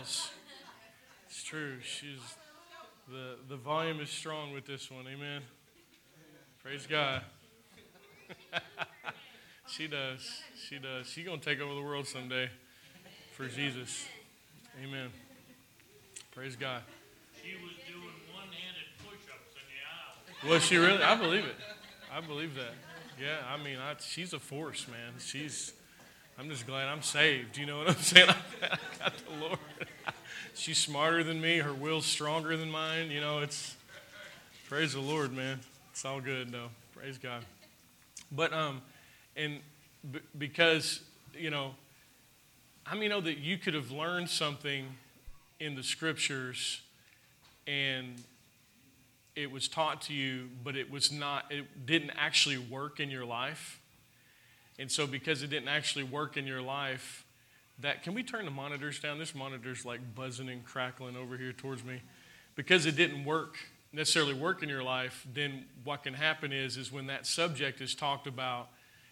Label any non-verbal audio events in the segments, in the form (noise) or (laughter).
It's true. She's the the volume is strong with this one. Amen. Praise God. (laughs) she does. She does. She's gonna take over the world someday for Jesus. Amen. Praise God. She was doing one-handed push-ups in the aisle. Was she really? I believe it. I believe that. Yeah, I mean, I, she's a force, man. She's. I'm just glad I'm saved. You know what I'm saying? (laughs) I got the Lord. (laughs) she's smarter than me. Her will's stronger than mine. You know, it's. Praise the Lord, man. It's all good, though. Praise God. But um, and b- because you know, how many know that you could have learned something in the scriptures, and it was taught to you, but it was not, it didn't actually work in your life. And so, because it didn't actually work in your life, that can we turn the monitors down? This monitor's like buzzing and crackling over here towards me. Because it didn't work necessarily work in your life, then what can happen is is when that subject is talked about,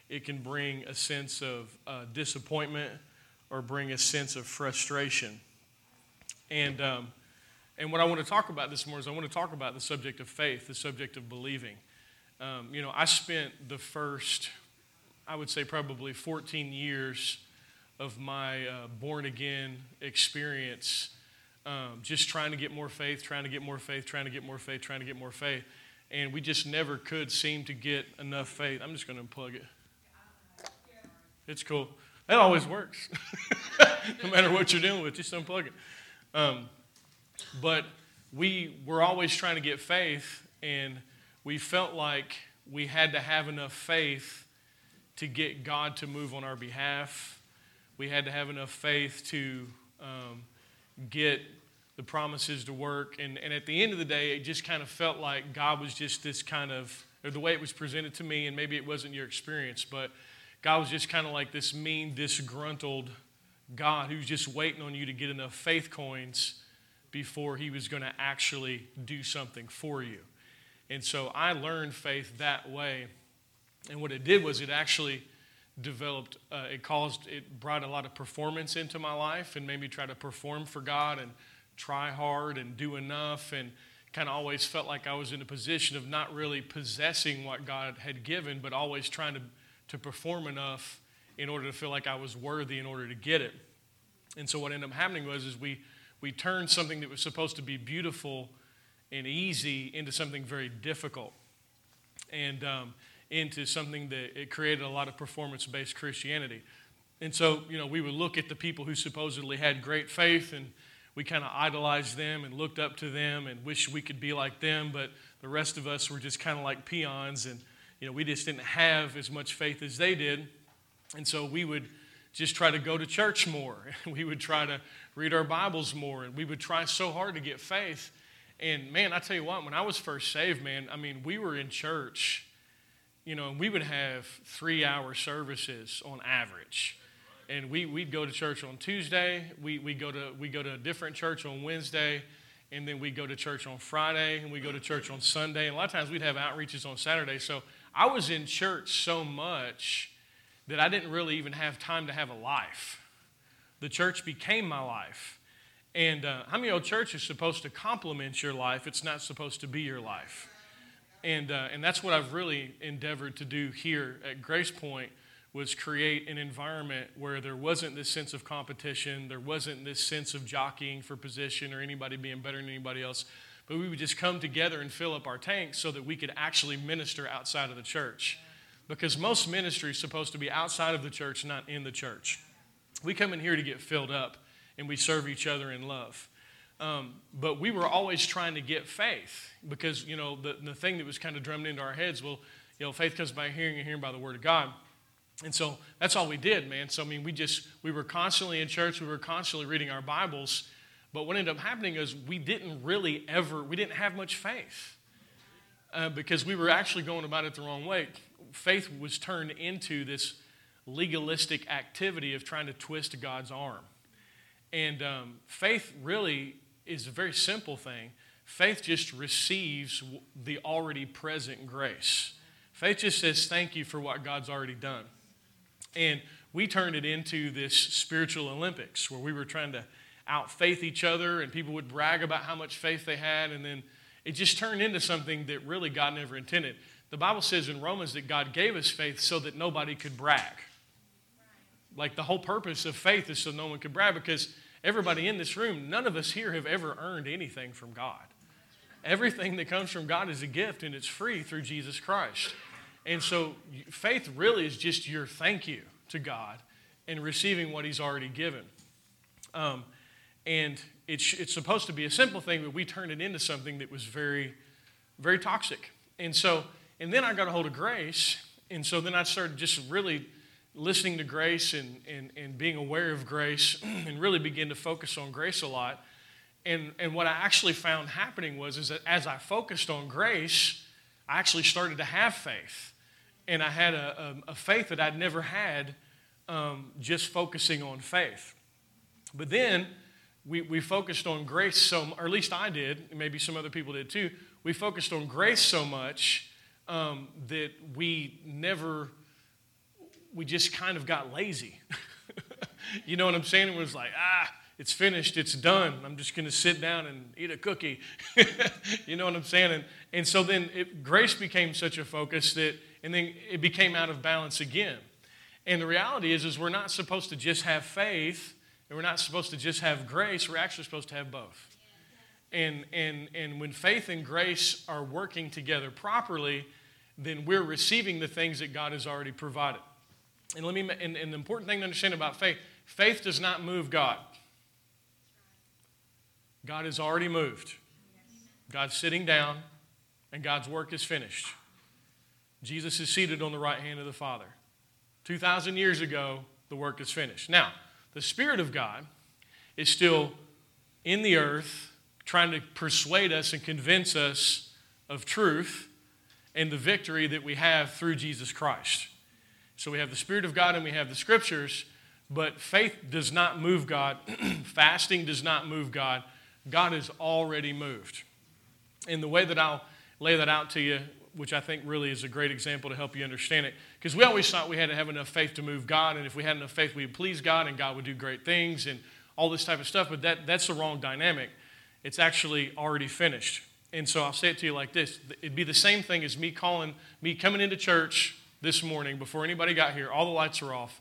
it can bring a sense of uh, disappointment or bring a sense of frustration. And um, and what I want to talk about this morning is I want to talk about the subject of faith, the subject of believing. Um, you know, I spent the first, I would say, probably 14 years of my uh, born again experience um, just trying to get more faith, trying to get more faith, trying to get more faith, trying to get more faith. And we just never could seem to get enough faith. I'm just going to unplug it. It's cool. That always works. (laughs) no matter what you're dealing with, just unplug it. Um, but we were always trying to get faith, and we felt like we had to have enough faith to get God to move on our behalf. We had to have enough faith to um, get the promises to work. And, and at the end of the day, it just kind of felt like God was just this kind of, or the way it was presented to me, and maybe it wasn't your experience, but God was just kind of like this mean, disgruntled God who's just waiting on you to get enough faith coins before he was going to actually do something for you. And so I learned faith that way. And what it did was it actually developed, uh, it caused, it brought a lot of performance into my life and made me try to perform for God and try hard and do enough and kind of always felt like I was in a position of not really possessing what God had given, but always trying to, to perform enough in order to feel like I was worthy in order to get it. And so what ended up happening was is we we turned something that was supposed to be beautiful and easy into something very difficult and um, into something that it created a lot of performance based Christianity. And so, you know, we would look at the people who supposedly had great faith and we kind of idolized them and looked up to them and wished we could be like them, but the rest of us were just kind of like peons and, you know, we just didn't have as much faith as they did. And so we would just try to go to church more. (laughs) We would try to read our Bibles more, and we would try so hard to get faith. And man, I tell you what, when I was first saved, man, I mean, we were in church, you know, we would have three hour services on average. And we, we'd go to church on Tuesday, we, we, go to, we go to a different church on Wednesday, and then we go to church on Friday, and we go to church on Sunday. And a lot of times we'd have outreaches on Saturday. So I was in church so much that I didn't really even have time to have a life. The church became my life. And uh, how many old church is supposed to complement your life? It's not supposed to be your life. And, uh, and that's what I've really endeavored to do here at Grace Point was create an environment where there wasn't this sense of competition, there wasn't this sense of jockeying for position or anybody being better than anybody else, but we would just come together and fill up our tanks so that we could actually minister outside of the church because most ministry is supposed to be outside of the church, not in the church. We come in here to get filled up and we serve each other in love. Um, but we were always trying to get faith because, you know, the, the thing that was kind of drummed into our heads, well, you know, faith comes by hearing and hearing by the word of God. And so that's all we did, man. So, I mean, we just, we were constantly in church, we were constantly reading our Bibles. But what ended up happening is we didn't really ever, we didn't have much faith uh, because we were actually going about it the wrong way faith was turned into this legalistic activity of trying to twist God's arm. And um, faith really is a very simple thing. Faith just receives the already present grace. Faith just says, Thank you for what God's already done. And we turned it into this spiritual Olympics where we were trying to out faith each other, and people would brag about how much faith they had, and then it just turned into something that really God never intended. The Bible says in Romans that God gave us faith so that nobody could brag. Like the whole purpose of faith is so no one could brag because everybody in this room, none of us here have ever earned anything from God. Everything that comes from God is a gift and it's free through Jesus Christ. And so faith really is just your thank you to God and receiving what He's already given. Um, and it's, it's supposed to be a simple thing, but we turned it into something that was very, very toxic. And so, and then I got a hold of grace. And so then I started just really listening to grace and, and, and being aware of grace (clears throat) and really begin to focus on grace a lot. And, and what I actually found happening was is that as I focused on grace, I actually started to have faith. And I had a, a, a faith that I'd never had um, just focusing on faith. But then we, we focused on grace so, or at least I did, maybe some other people did too. We focused on grace so much um, that we never, we just kind of got lazy. (laughs) you know what I'm saying? It was like, ah, it's finished, it's done. I'm just going to sit down and eat a cookie. (laughs) you know what I'm saying? And, and so then it, grace became such a focus that, and then it became out of balance again. And the reality is, is we're not supposed to just have faith and we're not supposed to just have grace, we're actually supposed to have both. And, and, and when faith and grace are working together properly, then we're receiving the things that God has already provided. And, let me, and, and the important thing to understand about faith faith does not move God. God has already moved. God's sitting down, and God's work is finished. Jesus is seated on the right hand of the Father. 2,000 years ago, the work is finished. Now, the Spirit of God is still in the earth trying to persuade us and convince us of truth and the victory that we have through Jesus Christ. So we have the Spirit of God and we have the Scriptures, but faith does not move God, (clears throat) fasting does not move God. God has already moved. And the way that I'll lay that out to you which I think really is a great example to help you understand it. Because we always thought we had to have enough faith to move God, and if we had enough faith, we would please God, and God would do great things, and all this type of stuff. But that, that's the wrong dynamic. It's actually already finished. And so I'll say it to you like this it'd be the same thing as me calling, me coming into church this morning before anybody got here, all the lights are off,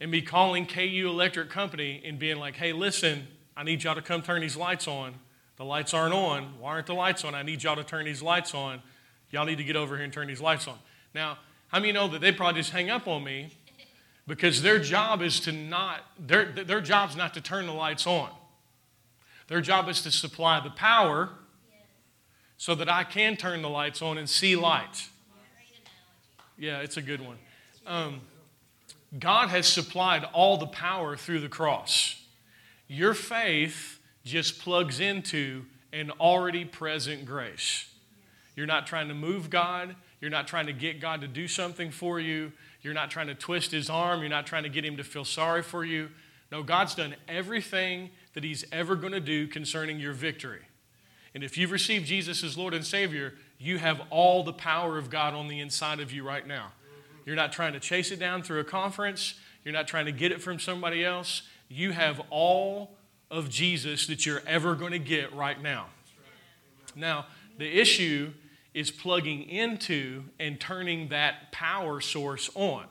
and me calling KU Electric Company and being like, hey, listen, I need y'all to come turn these lights on. The lights aren't on. Why aren't the lights on? I need y'all to turn these lights on. Y'all need to get over here and turn these lights on. Now, how many know that they probably just hang up on me because their job is to not, their, their job's not to turn the lights on. Their job is to supply the power so that I can turn the lights on and see light. Yeah, it's a good one. Um, God has supplied all the power through the cross. Your faith just plugs into an already present grace. You're not trying to move God. You're not trying to get God to do something for you. You're not trying to twist his arm. You're not trying to get him to feel sorry for you. No, God's done everything that he's ever going to do concerning your victory. And if you've received Jesus as Lord and Savior, you have all the power of God on the inside of you right now. You're not trying to chase it down through a conference, you're not trying to get it from somebody else. You have all of Jesus that you're ever going to get right now. Now, the issue is plugging into and turning that power source on.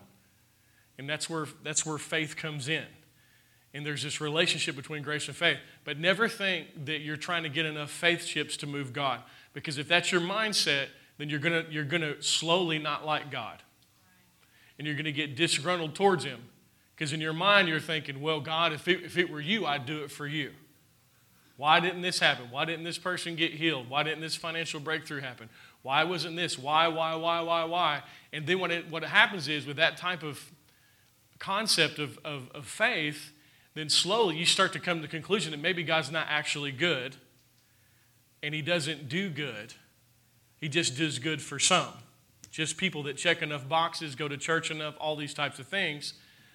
And that's where, that's where faith comes in. And there's this relationship between grace and faith. But never think that you're trying to get enough faith chips to move God. Because if that's your mindset, then you're going you're gonna slowly not like God. And you're going to get disgruntled towards Him. Because in your mind, you're thinking, well, God, if it, if it were you, I'd do it for you. Why didn't this happen? Why didn't this person get healed? Why didn't this financial breakthrough happen? Why wasn't this? Why, why, why, why, why? And then what, it, what happens is with that type of concept of, of, of faith, then slowly you start to come to the conclusion that maybe God's not actually good and He doesn't do good. He just does good for some. Just people that check enough boxes, go to church enough, all these types of things.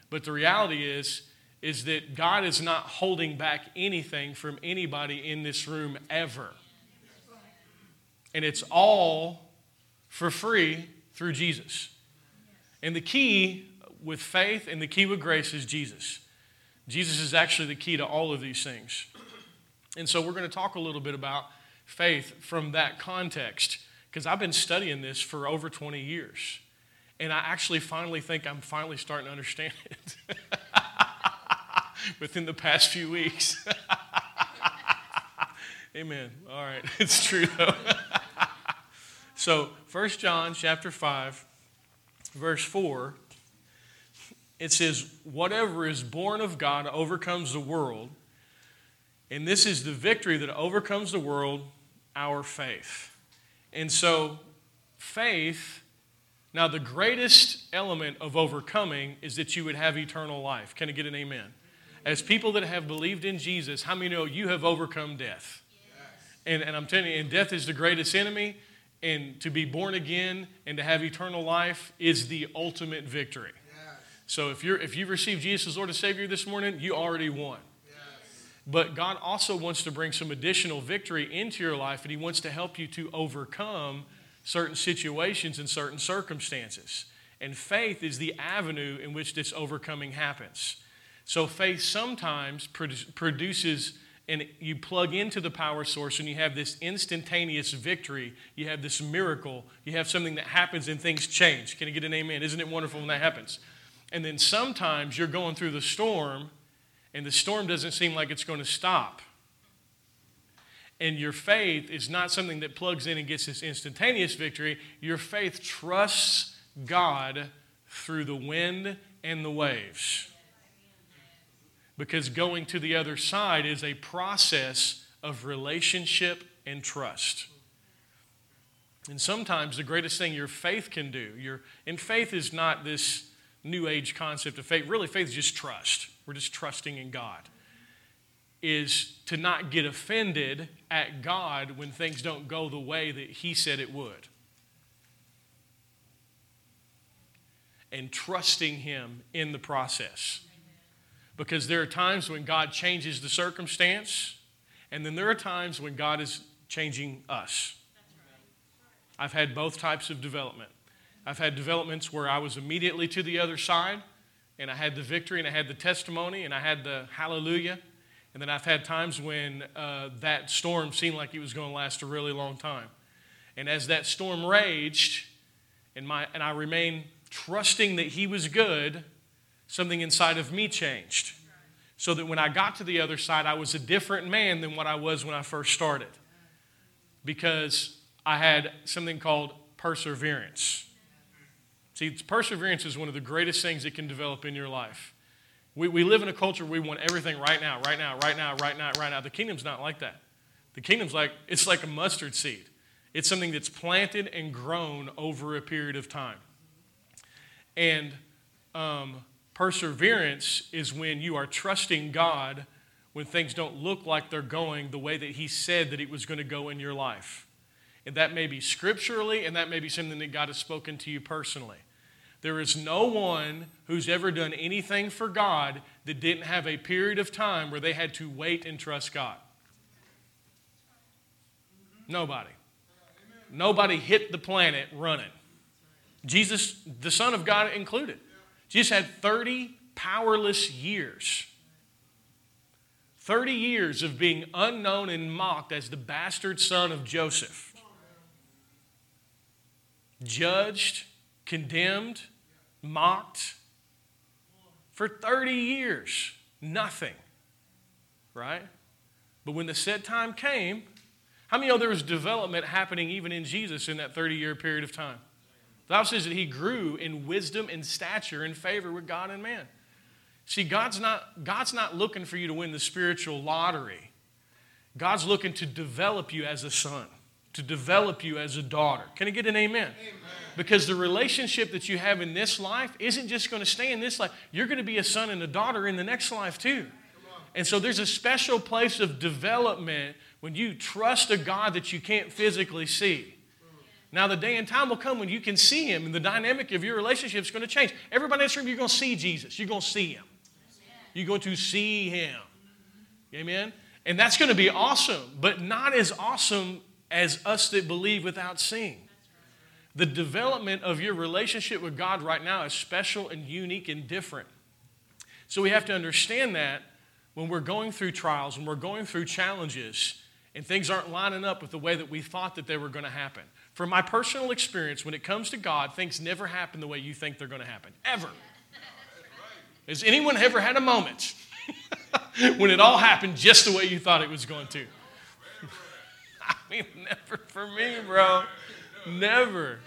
But the reality is, is that God is not holding back anything from anybody in this room ever. And it's all for free through Jesus. And the key with faith and the key with grace is Jesus. Jesus is actually the key to all of these things. And so we're going to talk a little bit about faith from that context because I've been studying this for over 20 years. And I actually finally think I'm finally starting to understand it (laughs) within the past few weeks. (laughs) Amen. All right. (laughs) It's true though. so, 1 John chapter 5 verse 4 it says whatever is born of God overcomes the world. And this is the victory that overcomes the world, our faith. And so faith now, the greatest element of overcoming is that you would have eternal life. Can I get an amen? As people that have believed in Jesus, how many know you have overcome death? And, and I'm telling you, and death is the greatest enemy, and to be born again and to have eternal life is the ultimate victory. So if you're if you've received Jesus as Lord and Savior this morning, you already won. But God also wants to bring some additional victory into your life, and He wants to help you to overcome certain situations and certain circumstances. And faith is the avenue in which this overcoming happens. So faith sometimes produces and you plug into the power source and you have this instantaneous victory. You have this miracle. You have something that happens and things change. Can you get an amen? Isn't it wonderful when that happens? And then sometimes you're going through the storm and the storm doesn't seem like it's going to stop. And your faith is not something that plugs in and gets this instantaneous victory. Your faith trusts God through the wind and the waves because going to the other side is a process of relationship and trust. And sometimes the greatest thing your faith can do, your, and faith is not this new age concept of faith. Really, faith is just trust. We're just trusting in God. Is to not get offended at God when things don't go the way that He said it would. And trusting Him in the process. Because there are times when God changes the circumstance, and then there are times when God is changing us. I've had both types of development. I've had developments where I was immediately to the other side, and I had the victory, and I had the testimony, and I had the hallelujah. And then I've had times when uh, that storm seemed like it was going to last a really long time. And as that storm raged, and, my, and I remained trusting that He was good, something inside of me changed. So that when I got to the other side, I was a different man than what I was when I first started. Because I had something called perseverance. See, perseverance is one of the greatest things that can develop in your life. We, we live in a culture where we want everything right now, right now, right now, right now, right now. The kingdom's not like that. The kingdom's like, it's like a mustard seed. It's something that's planted and grown over a period of time. And um, Perseverance is when you are trusting God when things don't look like they're going the way that He said that it was going to go in your life. And that may be scripturally, and that may be something that God has spoken to you personally. There is no one who's ever done anything for God that didn't have a period of time where they had to wait and trust God. Nobody. Nobody hit the planet running. Jesus, the Son of God included. Jesus had 30 powerless years. 30 years of being unknown and mocked as the bastard son of Joseph. Judged, condemned, mocked. For 30 years, nothing. Right? But when the set time came, how many know there was development happening even in Jesus in that 30 year period of time? The Bible says that he grew in wisdom and stature and favor with God and man. See, God's not, God's not looking for you to win the spiritual lottery. God's looking to develop you as a son, to develop you as a daughter. Can I get an amen? amen? Because the relationship that you have in this life isn't just going to stay in this life. You're going to be a son and a daughter in the next life too. And so there's a special place of development when you trust a God that you can't physically see. Now, the day and time will come when you can see Him, and the dynamic of your relationship is going to change. Everybody in this room, you're going to see Jesus. You're going to see Him. You're going to see Him. Amen? And that's going to be awesome, but not as awesome as us that believe without seeing. The development of your relationship with God right now is special and unique and different. So we have to understand that when we're going through trials, when we're going through challenges, and things aren't lining up with the way that we thought that they were going to happen. From my personal experience, when it comes to God, things never happen the way you think they're going to happen, ever. Has anyone ever had a moment (laughs) when it all happened just the way you thought it was going to? (laughs) I mean, never for me, bro. Never.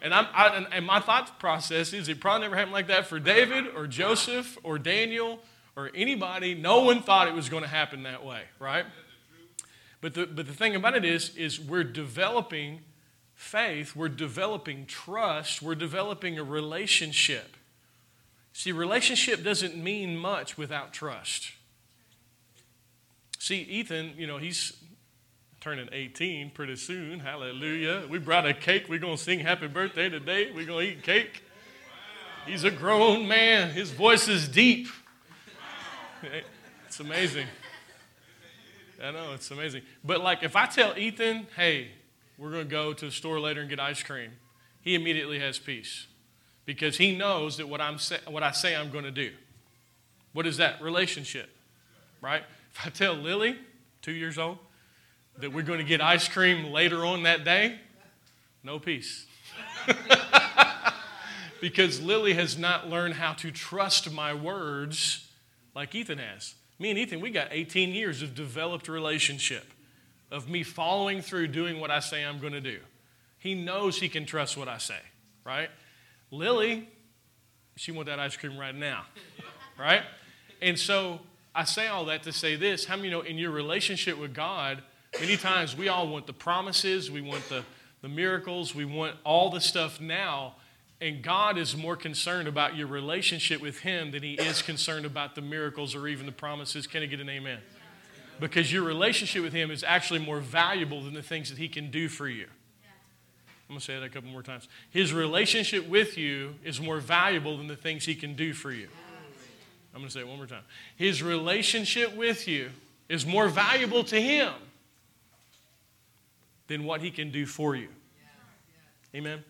And, I'm, I, and my thought process is it probably never happened like that for David or Joseph or Daniel or anybody. No one thought it was going to happen that way, right? But the, but the thing about it is, is we're developing faith, we're developing trust, we're developing a relationship. See, relationship doesn't mean much without trust. See, Ethan, you know, he's turning 18 pretty soon. Hallelujah. We brought a cake. We're going to sing happy birthday today. We're going to eat cake. He's a grown man. His voice is deep. It's amazing. I know, it's amazing. But like if I tell Ethan, hey, we're going to go to the store later and get ice cream, he immediately has peace because he knows that what, I'm say, what I say I'm going to do. What is that? Relationship, right? If I tell Lily, two years old, that we're going to get ice cream later on that day, no peace. (laughs) because Lily has not learned how to trust my words like Ethan has. Me and Ethan, we got 18 years of developed relationship, of me following through doing what I say I'm going to do. He knows he can trust what I say, right? Lily, she want that ice cream right now, right? And so I say all that to say this. How many know in your relationship with God, Many times we all want the promises, we want the, the miracles, we want all the stuff now. And God is more concerned about your relationship with Him than He is concerned about the miracles or even the promises. Can I get an amen? Because your relationship with Him is actually more valuable than the things that He can do for you. I'm going to say that a couple more times. His relationship with you is more valuable than the things He can do for you. I'm going to say it one more time. His relationship with you is more valuable to Him than what he can do for you. Amen?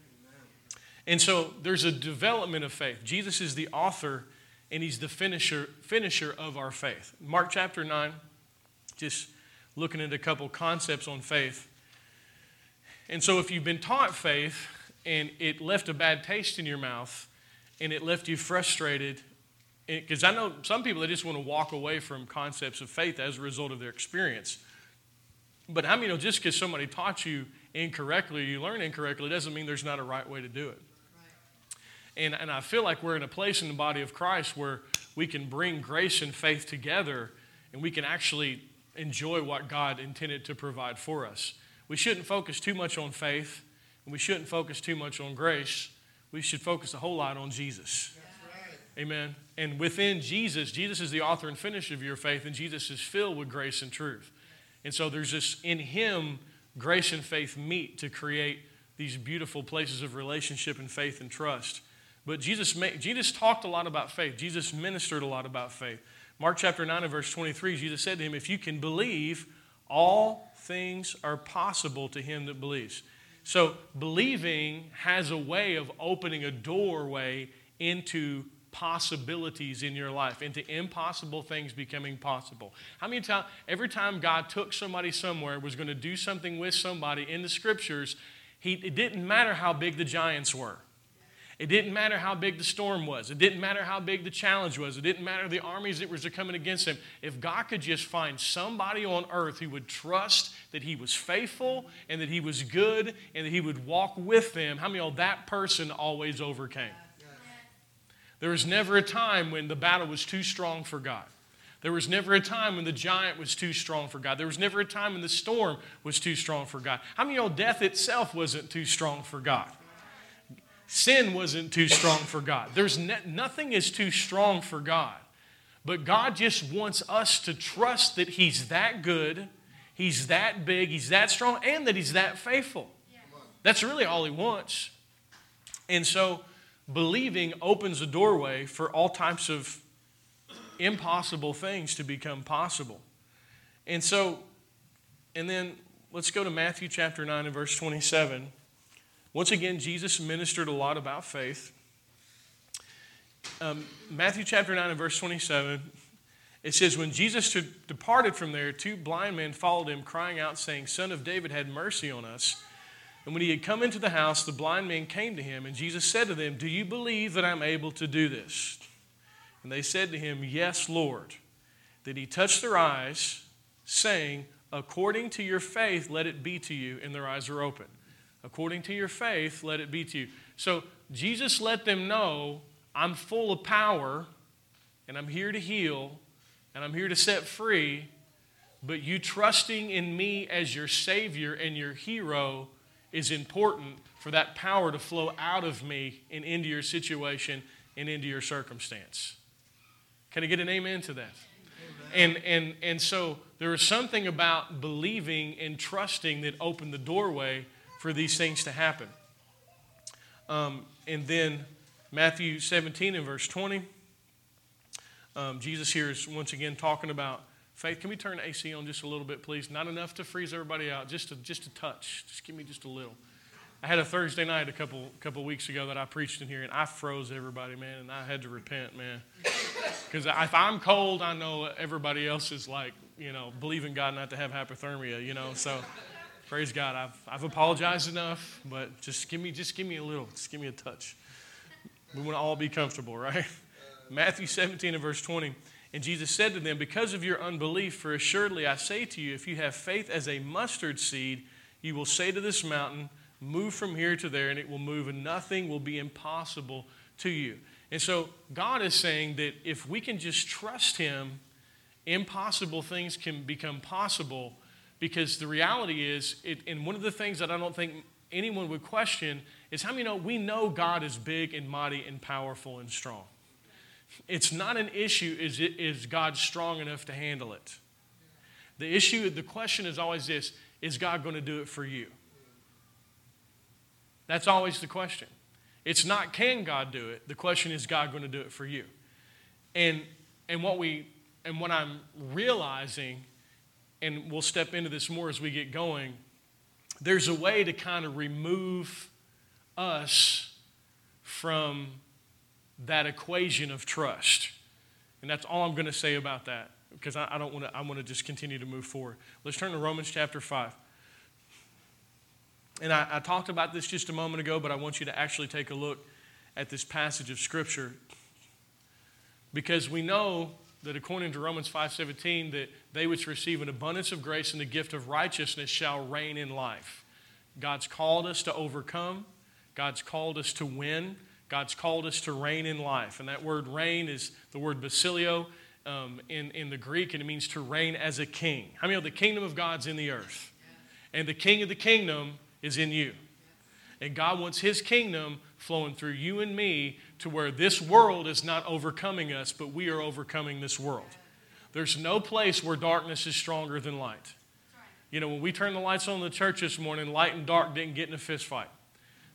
And so there's a development of faith. Jesus is the author and he's the finisher, finisher of our faith. Mark chapter 9, just looking at a couple concepts on faith. And so if you've been taught faith and it left a bad taste in your mouth and it left you frustrated, because I know some people that just want to walk away from concepts of faith as a result of their experience. But how many know just because somebody taught you incorrectly, you learn incorrectly, doesn't mean there's not a right way to do it. And, and I feel like we're in a place in the body of Christ where we can bring grace and faith together and we can actually enjoy what God intended to provide for us. We shouldn't focus too much on faith and we shouldn't focus too much on grace. We should focus a whole lot on Jesus. Right. Amen. And within Jesus, Jesus is the author and finisher of your faith, and Jesus is filled with grace and truth. And so there's this in Him, grace and faith meet to create these beautiful places of relationship and faith and trust. But Jesus, Jesus talked a lot about faith. Jesus ministered a lot about faith. Mark chapter 9 and verse 23, Jesus said to him, If you can believe, all things are possible to him that believes. So believing has a way of opening a doorway into possibilities in your life, into impossible things becoming possible. How many times, every time God took somebody somewhere, was going to do something with somebody in the scriptures, he, it didn't matter how big the giants were. It didn't matter how big the storm was. It didn't matter how big the challenge was. It didn't matter the armies that were coming against him. If God could just find somebody on earth who would trust that he was faithful and that he was good and that he would walk with them, how many of that person always overcame? There was never a time when the battle was too strong for God. There was never a time when the giant was too strong for God. There was never a time when the storm was too strong for God. How many know death itself wasn't too strong for God? Sin wasn't too strong for God. There's ne- nothing is too strong for God. But God just wants us to trust that He's that good, He's that big, He's that strong, and that He's that faithful. That's really all He wants. And so believing opens a doorway for all types of impossible things to become possible. And so, and then let's go to Matthew chapter 9 and verse 27. Once again, Jesus ministered a lot about faith. Um, Matthew chapter 9 and verse 27. It says, When Jesus departed from there, two blind men followed him, crying out, saying, Son of David, have mercy on us. And when he had come into the house, the blind men came to him, and Jesus said to them, Do you believe that I'm able to do this? And they said to him, Yes, Lord. Then he touched their eyes, saying, According to your faith, let it be to you. And their eyes were open. According to your faith, let it be to you. So Jesus let them know, I'm full of power, and I'm here to heal, and I'm here to set free. But you trusting in me as your Savior and your hero is important for that power to flow out of me and into your situation and into your circumstance. Can I get an amen to that? And, and, and so there is something about believing and trusting that opened the doorway for these things to happen. Um, and then Matthew 17 and verse 20, um, Jesus here is once again talking about faith. Can we turn AC on just a little bit, please? Not enough to freeze everybody out, just a, just a touch. Just give me just a little. I had a Thursday night a couple couple weeks ago that I preached in here, and I froze everybody, man, and I had to repent, man. (laughs) Because if I'm cold, I know everybody else is like, you know, believing God not to have hypothermia, you know. So, (laughs) praise God, I've I've apologized enough, but just give me just give me a little, just give me a touch. We want to all be comfortable, right? (laughs) Matthew 17 and verse 20. And Jesus said to them, Because of your unbelief, for assuredly I say to you, if you have faith as a mustard seed, you will say to this mountain, Move from here to there, and it will move, and nothing will be impossible to you. And so God is saying that if we can just trust Him, impossible things can become possible because the reality is, it, and one of the things that I don't think anyone would question is how many know we know God is big and mighty and powerful and strong. It's not an issue, is, it, is God strong enough to handle it? The issue, the question is always this is God going to do it for you? That's always the question. It's not can God do it? The question is God going to do it for you? And and what we and what I'm realizing and we'll step into this more as we get going, there's a way to kind of remove us from that equation of trust. And that's all I'm going to say about that because I, I don't want to, I want to just continue to move forward. Let's turn to Romans chapter 5. And I, I talked about this just a moment ago, but I want you to actually take a look at this passage of Scripture because we know that according to Romans 5:17 that they which receive an abundance of grace and the gift of righteousness shall reign in life. God's called us to overcome. God's called us to win. God's called us to reign in life. And that word reign is the word basilio um, in, in the Greek, and it means to reign as a king. How many know the kingdom of God's in the earth? And the king of the kingdom is in you. And God wants His kingdom flowing through you and me to where this world is not overcoming us, but we are overcoming this world. There's no place where darkness is stronger than light. You know, when we turned the lights on in the church this morning, light and dark didn't get in a fist fight.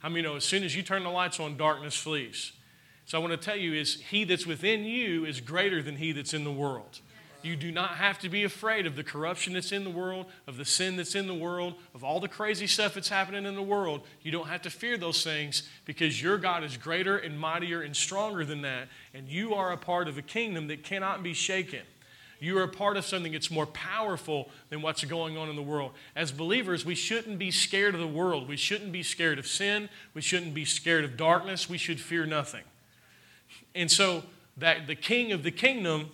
I many know as soon as you turn the lights on, darkness flees? So I want to tell you is he that's within you is greater than he that's in the world. You do not have to be afraid of the corruption that's in the world, of the sin that's in the world, of all the crazy stuff that's happening in the world. You don't have to fear those things because your God is greater and mightier and stronger than that. And you are a part of a kingdom that cannot be shaken. You are a part of something that's more powerful than what's going on in the world. As believers, we shouldn't be scared of the world. We shouldn't be scared of sin. We shouldn't be scared of darkness. We should fear nothing. And so that the king of the kingdom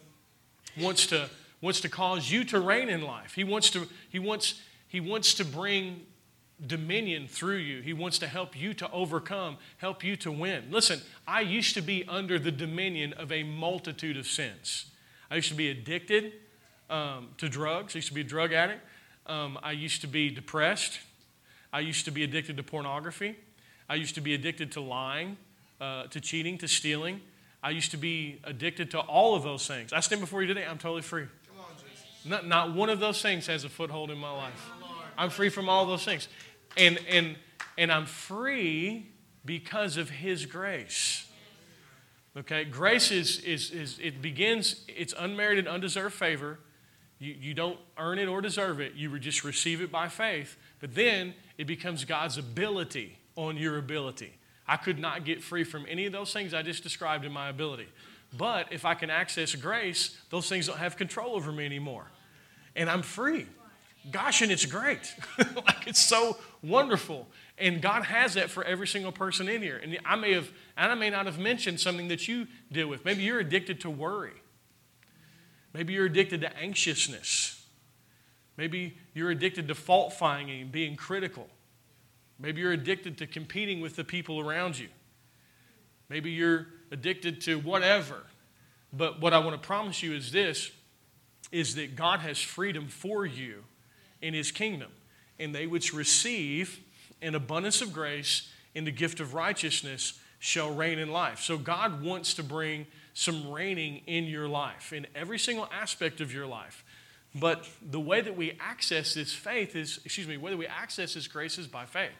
wants to, wants to cause you to reign in life. He wants to, he wants, he wants to bring dominion through you. He wants to help you to overcome, help you to win. Listen, I used to be under the dominion of a multitude of sins. I used to be addicted um, to drugs, I used to be a drug addict. Um, I used to be depressed. I used to be addicted to pornography. I used to be addicted to lying, uh, to cheating, to stealing. I used to be addicted to all of those things. I stand before you today, I'm totally free. On, not, not one of those things has a foothold in my life. I'm free from all those things. And, and, and I'm free because of His grace. Okay? Grace is, is, is it begins, it's unmerited, undeserved favor. You, you don't earn it or deserve it. You just receive it by faith. But then it becomes God's ability on your ability. I could not get free from any of those things I just described in my ability. But if I can access grace, those things don't have control over me anymore. And I'm free. Gosh, and it's great. (laughs) like it's so wonderful. And God has that for every single person in here. And I may have, and I may not have mentioned something that you deal with. Maybe you're addicted to worry. Maybe you're addicted to anxiousness. Maybe you're addicted to fault finding and being critical. Maybe you're addicted to competing with the people around you. Maybe you're addicted to whatever. But what I want to promise you is this is that God has freedom for you in his kingdom. And they which receive an abundance of grace in the gift of righteousness shall reign in life. So God wants to bring some reigning in your life, in every single aspect of your life. But the way that we access this faith is, excuse me, whether we access this grace is by faith.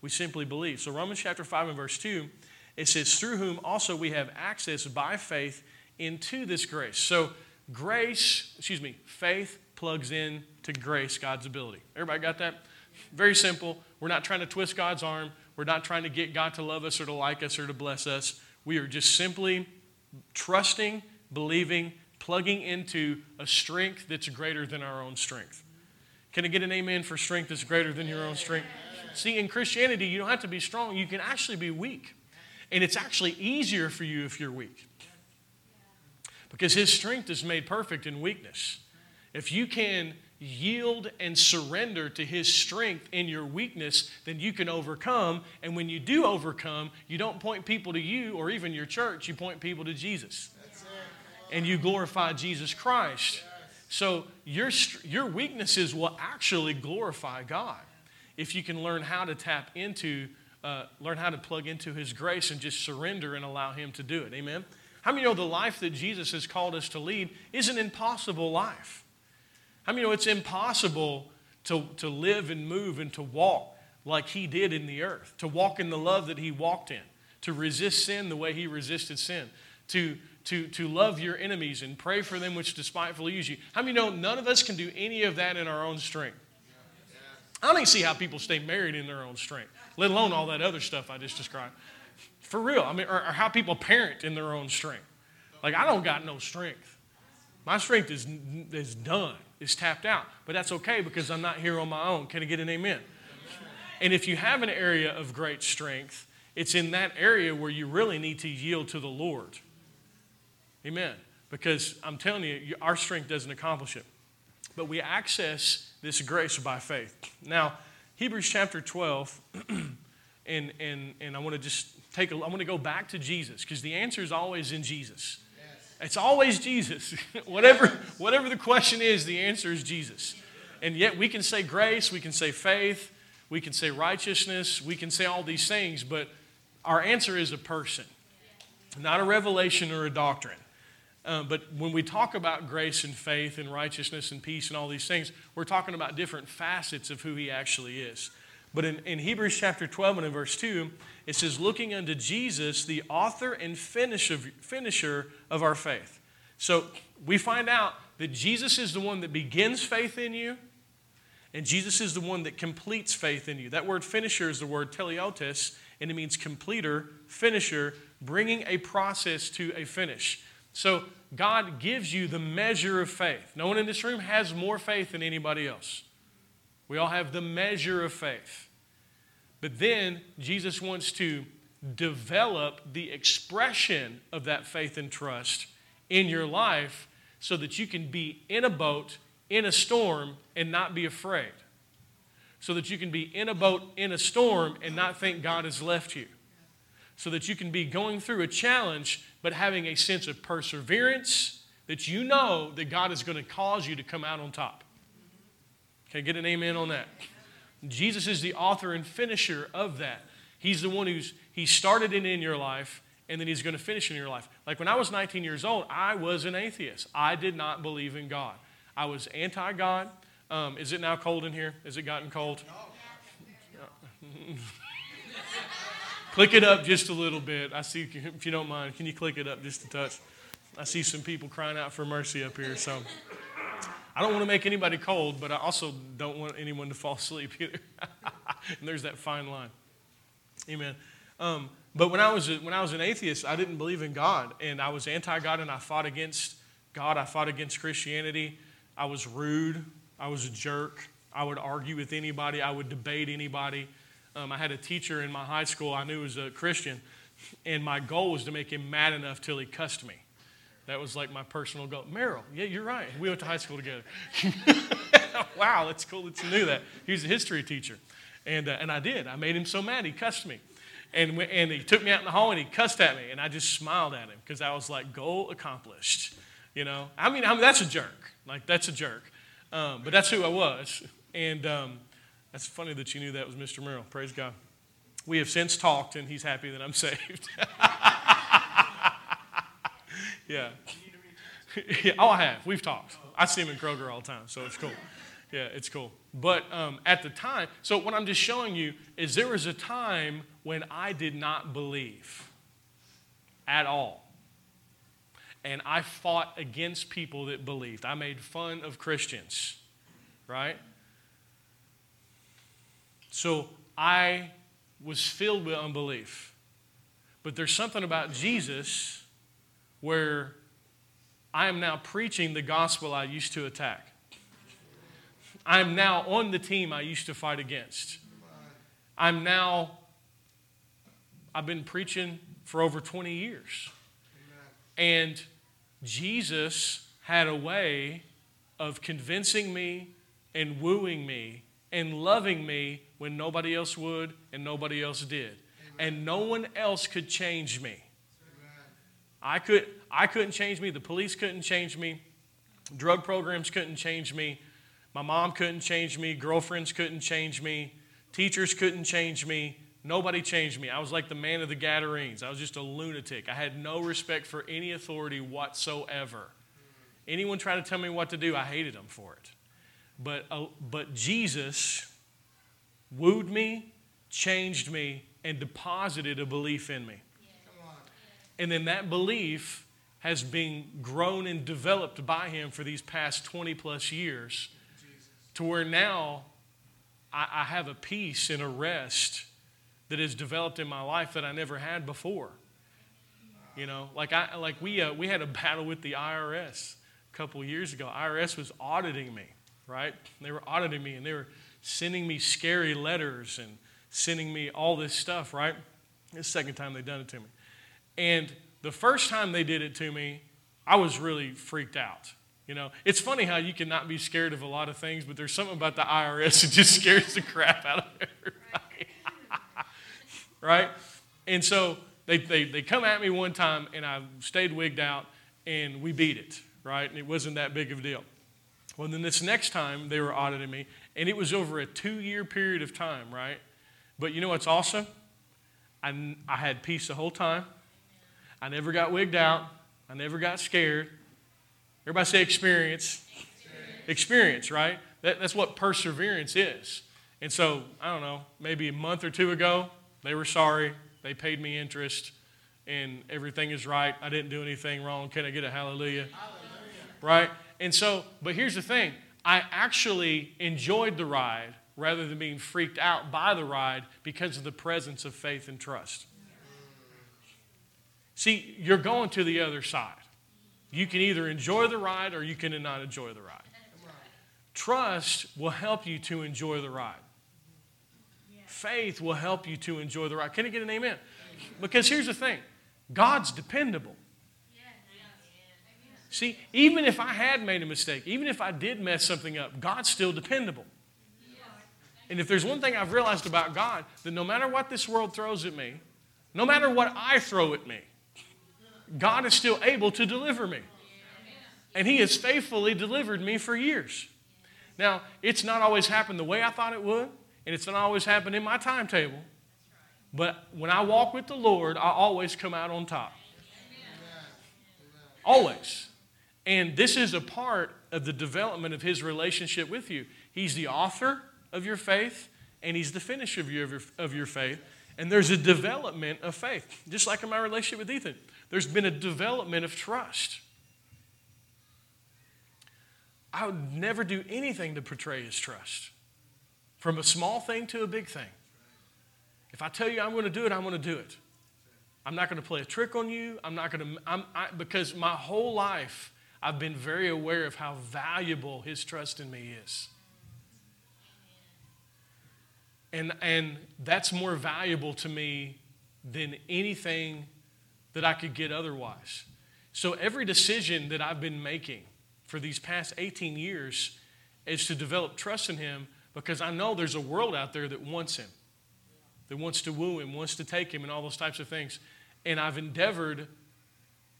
We simply believe. So Romans chapter 5 and verse 2, it says, through whom also we have access by faith into this grace. So grace, excuse me, faith plugs in to grace, God's ability. Everybody got that? Very simple. We're not trying to twist God's arm. We're not trying to get God to love us or to like us or to bless us. We are just simply trusting, believing, plugging into a strength that's greater than our own strength. Can I get an amen for strength that's greater than your own strength? See, in Christianity, you don't have to be strong, you can actually be weak. And it's actually easier for you if you're weak. Because his strength is made perfect in weakness. If you can yield and surrender to his strength in your weakness, then you can overcome. And when you do overcome, you don't point people to you or even your church, you point people to Jesus. And you glorify Jesus Christ. So your, your weaknesses will actually glorify God if you can learn how to tap into, uh, learn how to plug into His grace and just surrender and allow Him to do it. Amen? How many know the life that Jesus has called us to lead is an impossible life? How many know it's impossible to, to live and move and to walk like he did in the earth, to walk in the love that he walked in, to resist sin the way he resisted sin, to, to, to love your enemies and pray for them which despitefully use you. How many know none of us can do any of that in our own strength? I don't even see how people stay married in their own strength, let alone all that other stuff I just described. For real, I mean, or, or how people parent in their own strength. Like, I don't got no strength. My strength is, is done is tapped out. But that's okay because I'm not here on my own. Can I get an amen? And if you have an area of great strength, it's in that area where you really need to yield to the Lord. Amen. Because I'm telling you, our strength doesn't accomplish it. But we access this grace by faith. Now, Hebrews chapter 12, (clears throat) and, and, and I want to just take a, I want to go back to Jesus because the answer is always in Jesus. It's always Jesus. (laughs) whatever, whatever the question is, the answer is Jesus. And yet we can say grace, we can say faith, we can say righteousness, we can say all these things, but our answer is a person, not a revelation or a doctrine. Uh, but when we talk about grace and faith and righteousness and peace and all these things, we're talking about different facets of who he actually is. But in, in Hebrews chapter 12 and in verse 2, it says, looking unto Jesus, the author and finisher of our faith. So we find out that Jesus is the one that begins faith in you, and Jesus is the one that completes faith in you. That word finisher is the word teleiotes, and it means completer, finisher, bringing a process to a finish. So God gives you the measure of faith. No one in this room has more faith than anybody else. We all have the measure of faith. But then Jesus wants to develop the expression of that faith and trust in your life so that you can be in a boat, in a storm, and not be afraid. So that you can be in a boat, in a storm, and not think God has left you. So that you can be going through a challenge, but having a sense of perseverance that you know that God is going to cause you to come out on top. I get an amen on that? Jesus is the author and finisher of that. He's the one who's he started it in your life and then he's going to finish in your life. Like when I was 19 years old, I was an atheist. I did not believe in God. I was anti God. Um, is it now cold in here? Has it gotten cold? (laughs) click it up just a little bit. I see, if you don't mind, can you click it up just a touch? I see some people crying out for mercy up here. So. I don't want to make anybody cold, but I also don't want anyone to fall (laughs) asleep either. and there's that fine line. Amen. Um, But when I was when I was an atheist, I didn't believe in God, and I was anti-God, and I fought against God. I fought against Christianity. I was rude. I was a jerk. I would argue with anybody. I would debate anybody. Um, I had a teacher in my high school I knew was a Christian, and my goal was to make him mad enough till he cussed me. That was like my personal goal. Merrill, yeah, you're right. We went to high school together. (laughs) wow, that's cool that you knew that. He was a history teacher. And, uh, and I did. I made him so mad, he cussed me. And, and he took me out in the hall and he cussed at me. And I just smiled at him because I was like, goal accomplished. You know, I mean, I mean that's a jerk. Like, that's a jerk. Um, but that's who I was. And um, that's funny that you knew that was Mr. Merrill. Praise God. We have since talked, and he's happy that I'm (laughs) saved. (laughs) yeah. yeah. (laughs) Oh, I have. We've talked. I see him in Kroger all the time, so it's cool. Yeah, it's cool. But um, at the time, so what I'm just showing you is there was a time when I did not believe at all. And I fought against people that believed. I made fun of Christians, right? So I was filled with unbelief. But there's something about Jesus where I am now preaching the gospel I used to attack. I'm now on the team I used to fight against. I'm now, I've been preaching for over 20 years. And Jesus had a way of convincing me and wooing me and loving me when nobody else would and nobody else did. And no one else could change me. I, could, I couldn't change me. The police couldn't change me. Drug programs couldn't change me. My mom couldn't change me. Girlfriends couldn't change me. Teachers couldn't change me. Nobody changed me. I was like the man of the Gadarenes. I was just a lunatic. I had no respect for any authority whatsoever. Anyone tried to tell me what to do, I hated them for it. But, uh, but Jesus wooed me, changed me, and deposited a belief in me. And then that belief has been grown and developed by him for these past 20 plus years to where now I, I have a peace and a rest that has developed in my life that I never had before. You know, like I like we uh, we had a battle with the IRS a couple years ago. IRS was auditing me, right? They were auditing me and they were sending me scary letters and sending me all this stuff, right? It's the second time they've done it to me. And the first time they did it to me, I was really freaked out. You know, it's funny how you can not be scared of a lot of things, but there's something about the IRS (laughs) that just scares the crap out of everybody. (laughs) right? And so they, they, they come at me one time, and I stayed wigged out, and we beat it, right? And it wasn't that big of a deal. Well, then this next time they were auditing me, and it was over a two year period of time, right? But you know what's awesome? I, I had peace the whole time. I never got wigged out. I never got scared. Everybody say experience. Experience, experience right? That, that's what perseverance is. And so, I don't know, maybe a month or two ago, they were sorry. They paid me interest, and everything is right. I didn't do anything wrong. Can I get a hallelujah? hallelujah. Right? And so, but here's the thing I actually enjoyed the ride rather than being freaked out by the ride because of the presence of faith and trust. See, you're going to the other side. You can either enjoy the ride or you can not enjoy the ride. Trust will help you to enjoy the ride. Faith will help you to enjoy the ride. Can I get an amen? Because here's the thing God's dependable. See, even if I had made a mistake, even if I did mess something up, God's still dependable. And if there's one thing I've realized about God, that no matter what this world throws at me, no matter what I throw at me, God is still able to deliver me. And He has faithfully delivered me for years. Now, it's not always happened the way I thought it would, and it's not always happened in my timetable. But when I walk with the Lord, I always come out on top. Always. And this is a part of the development of His relationship with you. He's the author of your faith, and He's the finisher of your, of your faith. And there's a development of faith, just like in my relationship with Ethan. There's been a development of trust. I would never do anything to portray his trust, from a small thing to a big thing. If I tell you I'm going to do it, I'm going to do it. I'm not going to play a trick on you. I'm not going to, I'm, I, because my whole life, I've been very aware of how valuable his trust in me is. And, and that's more valuable to me than anything that I could get otherwise. So every decision that I've been making for these past 18 years is to develop trust in him because I know there's a world out there that wants him, that wants to woo him, wants to take him, and all those types of things. And I've endeavored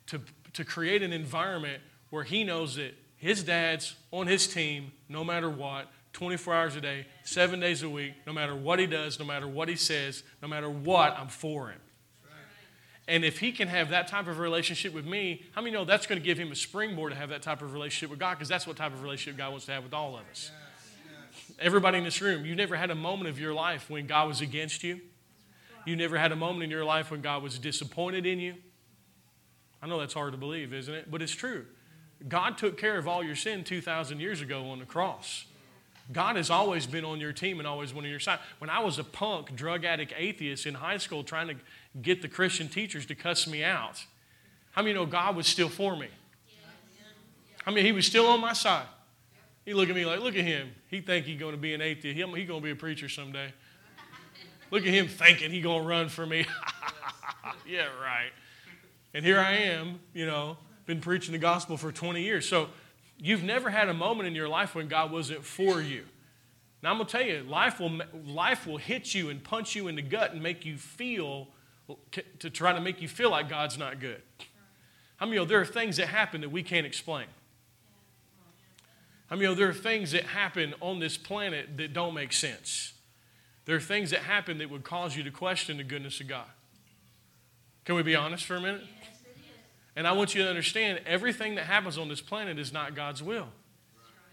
to, to create an environment where he knows that his dad's on his team no matter what, 24 hours a day, seven days a week, no matter what he does, no matter what he says, no matter what, I'm for him. And if he can have that type of relationship with me, how many know that's going to give him a springboard to have that type of relationship with God? Because that's what type of relationship God wants to have with all of us. Everybody in this room, you never had a moment of your life when God was against you. You never had a moment in your life when God was disappointed in you. I know that's hard to believe, isn't it? But it's true. God took care of all your sin 2,000 years ago on the cross. God has always been on your team and always been on your side. When I was a punk, drug addict atheist in high school trying to get the Christian teachers to cuss me out, how many know God was still for me? I mean, He was still on my side. He look at me like, look at him. He think he's going to be an atheist. He, he going to be a preacher someday. Look at him thinking he going to run for me. (laughs) yeah, right. And here I am, you know, been preaching the gospel for 20 years. So you've never had a moment in your life when God wasn't for you. Now I'm going to tell you, life will, life will hit you and punch you in the gut and make you feel, to try to make you feel like God's not good. How I of you know there are things that happen that we can't explain? I mean, there are things that happen on this planet that don't make sense. There are things that happen that would cause you to question the goodness of God. Can we be honest for a minute? And I want you to understand everything that happens on this planet is not God's will.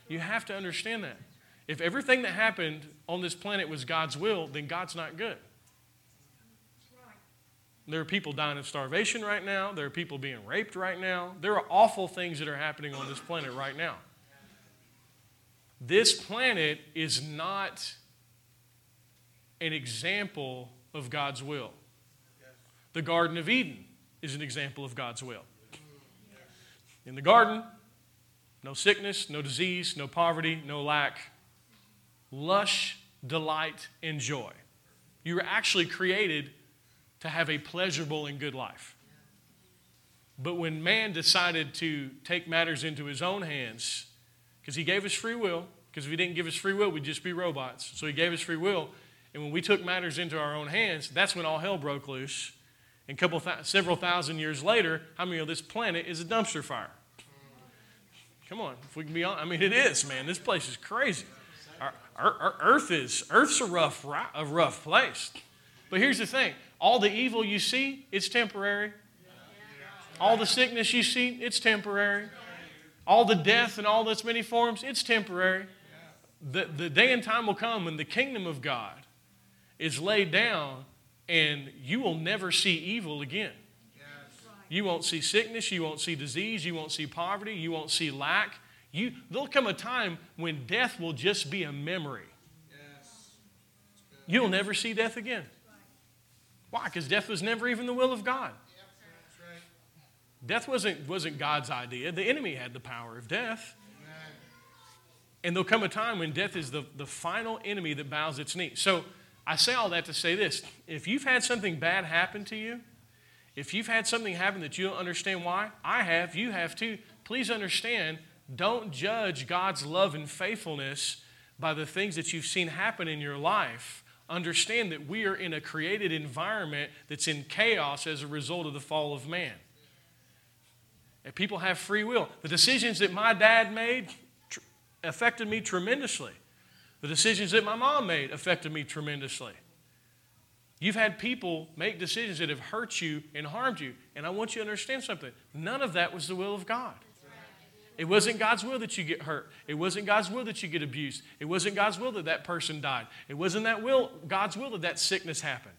You have to understand that. If everything that happened on this planet was God's will, then God's not good. There are people dying of starvation right now. There are people being raped right now. There are awful things that are happening on this planet right now. This planet is not an example of God's will. The Garden of Eden is an example of God's will. In the garden, no sickness, no disease, no poverty, no lack, lush delight and joy. You were actually created to have a pleasurable and good life. But when man decided to take matters into his own hands, because he gave us free will. Because if he didn't give us free will, we'd just be robots. So he gave us free will. And when we took matters into our own hands, that's when all hell broke loose. And couple th- several thousand years later, how many of this planet is a dumpster fire? Come on, if we can be honest. I mean, it is, man. This place is crazy. Our, our, our Earth is Earth's a rough, a rough place. But here's the thing: all the evil you see, it's temporary. All the sickness you see, it's temporary. All the death and all its many forms, it's temporary. The, the day and time will come when the kingdom of God is laid down and you will never see evil again. You won't see sickness, you won't see disease, you won't see poverty, you won't see lack. You, there'll come a time when death will just be a memory. You'll never see death again. Why? Because death was never even the will of God. Death wasn't, wasn't God's idea. The enemy had the power of death. Amen. And there'll come a time when death is the, the final enemy that bows its knee. So I say all that to say this if you've had something bad happen to you, if you've had something happen that you don't understand why, I have, you have too, please understand don't judge God's love and faithfulness by the things that you've seen happen in your life. Understand that we are in a created environment that's in chaos as a result of the fall of man. And people have free will. The decisions that my dad made tr- affected me tremendously. The decisions that my mom made affected me tremendously. You've had people make decisions that have hurt you and harmed you. And I want you to understand something. None of that was the will of God. It wasn't God's will that you get hurt. It wasn't God's will that you get abused. It wasn't God's will that that person died. It wasn't that will, God's will that that sickness happened.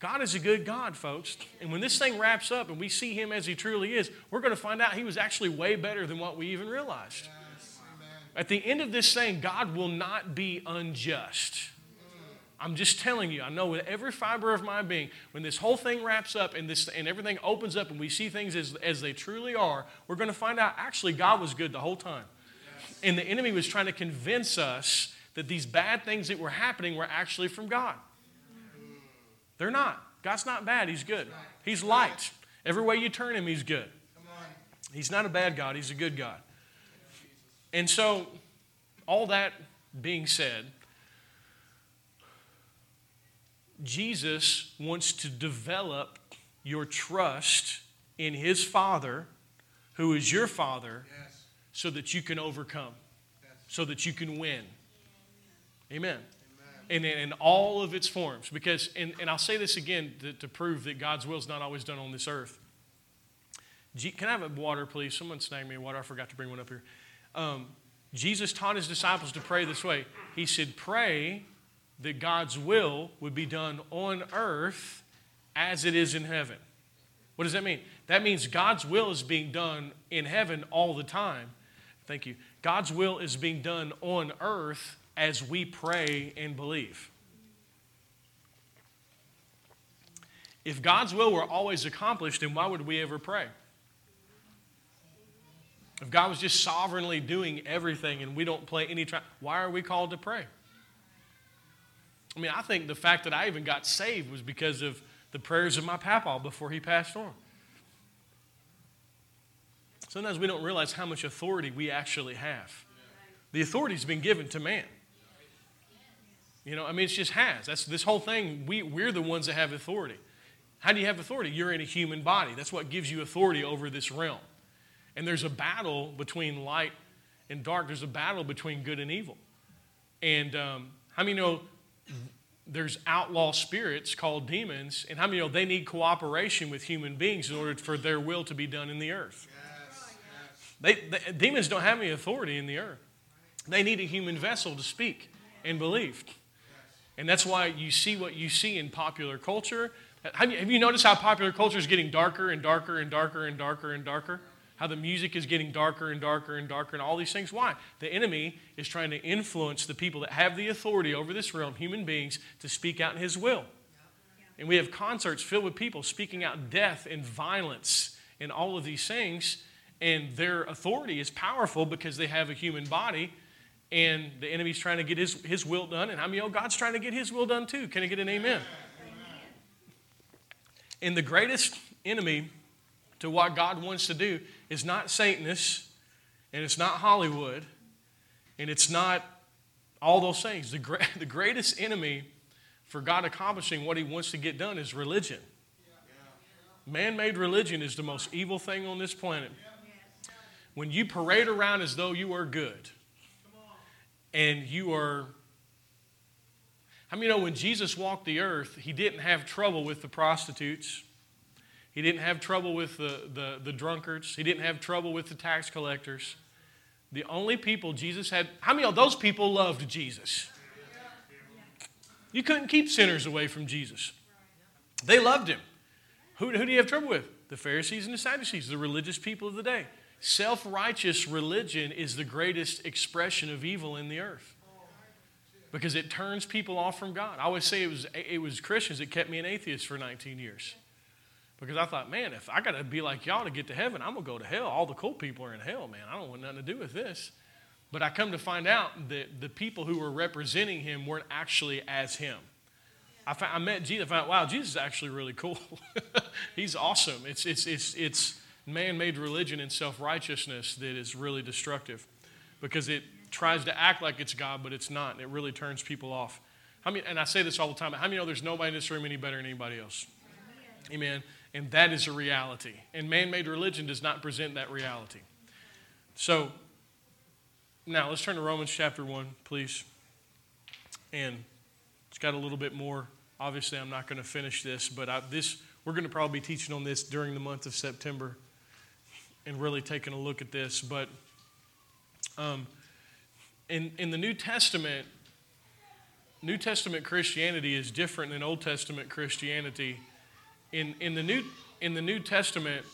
God is a good God, folks. And when this thing wraps up and we see Him as He truly is, we're going to find out He was actually way better than what we even realized. Yes, At the end of this thing, God will not be unjust. I'm just telling you, I know with every fiber of my being, when this whole thing wraps up and, this, and everything opens up and we see things as, as they truly are, we're going to find out actually God was good the whole time. Yes. And the enemy was trying to convince us that these bad things that were happening were actually from God. They're not. God's not bad, He's good. He's light. Every way you turn Him, He's good. He's not a bad God, He's a good God. And so, all that being said, Jesus wants to develop your trust in His Father, who is your Father, yes. so that you can overcome, yes. so that you can win. Amen. And in all of its forms. Because, and, and I'll say this again to, to prove that God's will is not always done on this earth. Can I have a water, please? Someone snag me a water. I forgot to bring one up here. Um, Jesus taught his disciples to pray this way. He said, Pray that God's will would be done on earth as it is in heaven. What does that mean? That means God's will is being done in heaven all the time. Thank you. God's will is being done on earth as we pray and believe. If God's will were always accomplished, then why would we ever pray? If God was just sovereignly doing everything and we don't play any time, why are we called to pray? I mean, I think the fact that I even got saved was because of the prayers of my papa before he passed on. Sometimes we don't realize how much authority we actually have. The authority's been given to man. You know, I mean, it just has. That's this whole thing. We, we're the ones that have authority. How do you have authority? You're in a human body. That's what gives you authority over this realm. And there's a battle between light and dark. There's a battle between good and evil. And um, how many know there's outlaw spirits called demons? And how many know they need cooperation with human beings in order for their will to be done in the earth? Yes. They, they, demons don't have any authority in the earth. They need a human vessel to speak and believe. And that's why you see what you see in popular culture. Have you, have you noticed how popular culture is getting darker and darker and darker and darker and darker? How the music is getting darker and darker and darker and all these things. Why? The enemy is trying to influence the people that have the authority over this realm, human beings, to speak out in his will. And we have concerts filled with people speaking out death and violence and all of these things. And their authority is powerful because they have a human body. And the enemy's trying to get his, his will done. And I mean, oh, God's trying to get his will done too. Can I get an amen? And the greatest enemy to what God wants to do is not Satanists, and it's not Hollywood, and it's not all those things. The, gra- (laughs) the greatest enemy for God accomplishing what He wants to get done is religion. Man made religion is the most evil thing on this planet. When you parade around as though you are good and you are. How many know when Jesus walked the earth, He didn't have trouble with the prostitutes? He didn't have trouble with the, the, the drunkards. He didn't have trouble with the tax collectors. The only people Jesus had, how many of those people loved Jesus? You couldn't keep sinners away from Jesus. They loved him. Who, who do you have trouble with? The Pharisees and the Sadducees, the religious people of the day. Self righteous religion is the greatest expression of evil in the earth because it turns people off from God. I always say it was, it was Christians that kept me an atheist for 19 years. Because I thought, man, if I got to be like y'all to get to heaven, I'm going to go to hell. All the cool people are in hell, man. I don't want nothing to do with this. But I come to find out that the people who were representing him weren't actually as him. I, found, I met Jesus. I found, wow, Jesus is actually really cool. (laughs) He's awesome. It's, it's, it's, it's man made religion and self righteousness that is really destructive because it tries to act like it's God, but it's not. And it really turns people off. I mean, and I say this all the time. How many know there's nobody in this room any better than anybody else? Amen. And that is a reality. And man made religion does not present that reality. So, now let's turn to Romans chapter 1, please. And it's got a little bit more. Obviously, I'm not going to finish this, but I, this we're going to probably be teaching on this during the month of September and really taking a look at this. But um, in, in the New Testament, New Testament Christianity is different than Old Testament Christianity in, in, the New, in the New Testament,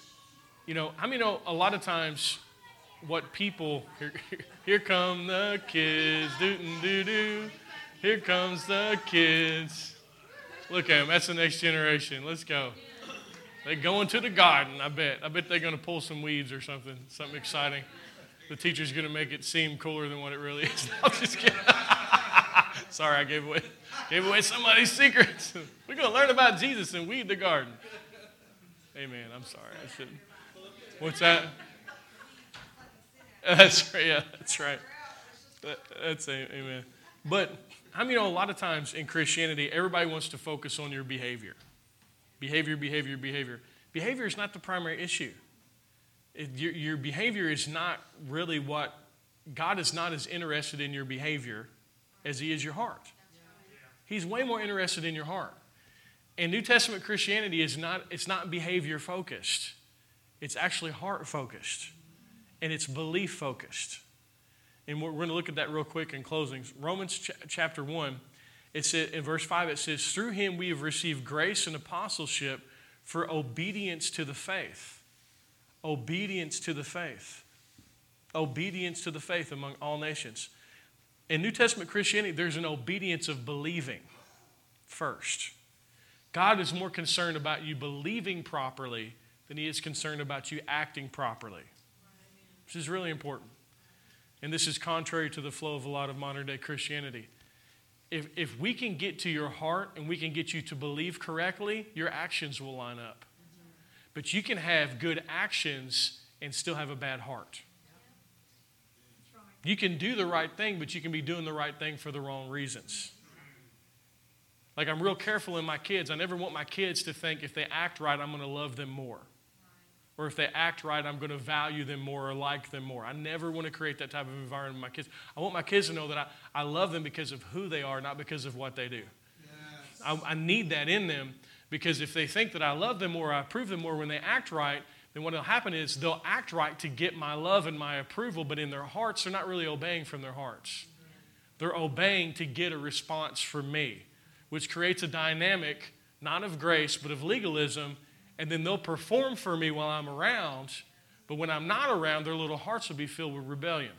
you know, I mean, know a lot of times what people, (laughs) here, here come the kids, doo doo doo. Here comes the kids. Look at them. That's the next generation. Let's go. They go into the garden, I bet. I bet they're going to pull some weeds or something, something exciting. The teacher's going to make it seem cooler than what it really is. (laughs) I'm just kidding. (laughs) Sorry, I gave away, gave away somebody's secrets. (laughs) We're going to learn about Jesus and weed the garden. Amen. I'm sorry. I shouldn't. What's that? (laughs) That's right. Yeah, that's right. That's amen. But how many know a lot of times in Christianity, everybody wants to focus on your behavior? Behavior, behavior, behavior. Behavior is not the primary issue. It, your, your behavior is not really what God is not as interested in your behavior as He is your heart. He's way more interested in your heart. And New Testament Christianity is not, it's not behavior focused, it's actually heart focused and it's belief focused. And we're going to look at that real quick in closing. Romans ch- chapter 1, it's in verse 5, it says, Through him we have received grace and apostleship for obedience to the faith. Obedience to the faith. Obedience to the faith among all nations. In New Testament Christianity, there's an obedience of believing first. God is more concerned about you believing properly than he is concerned about you acting properly which is really important. And this is contrary to the flow of a lot of modern day Christianity. If, if we can get to your heart and we can get you to believe correctly, your actions will line up. But you can have good actions and still have a bad heart. You can do the right thing, but you can be doing the right thing for the wrong reasons. Like, I'm real careful in my kids. I never want my kids to think if they act right, I'm going to love them more or if they act right, I'm going to value them more or like them more. I never want to create that type of environment with my kids. I want my kids to know that I, I love them because of who they are, not because of what they do. Yes. I, I need that in them because if they think that I love them more, I approve them more when they act right, then what will happen is they'll act right to get my love and my approval, but in their hearts, they're not really obeying from their hearts. They're obeying to get a response from me, which creates a dynamic not of grace, but of legalism and then they'll perform for me while I'm around, but when I'm not around, their little hearts will be filled with rebellion.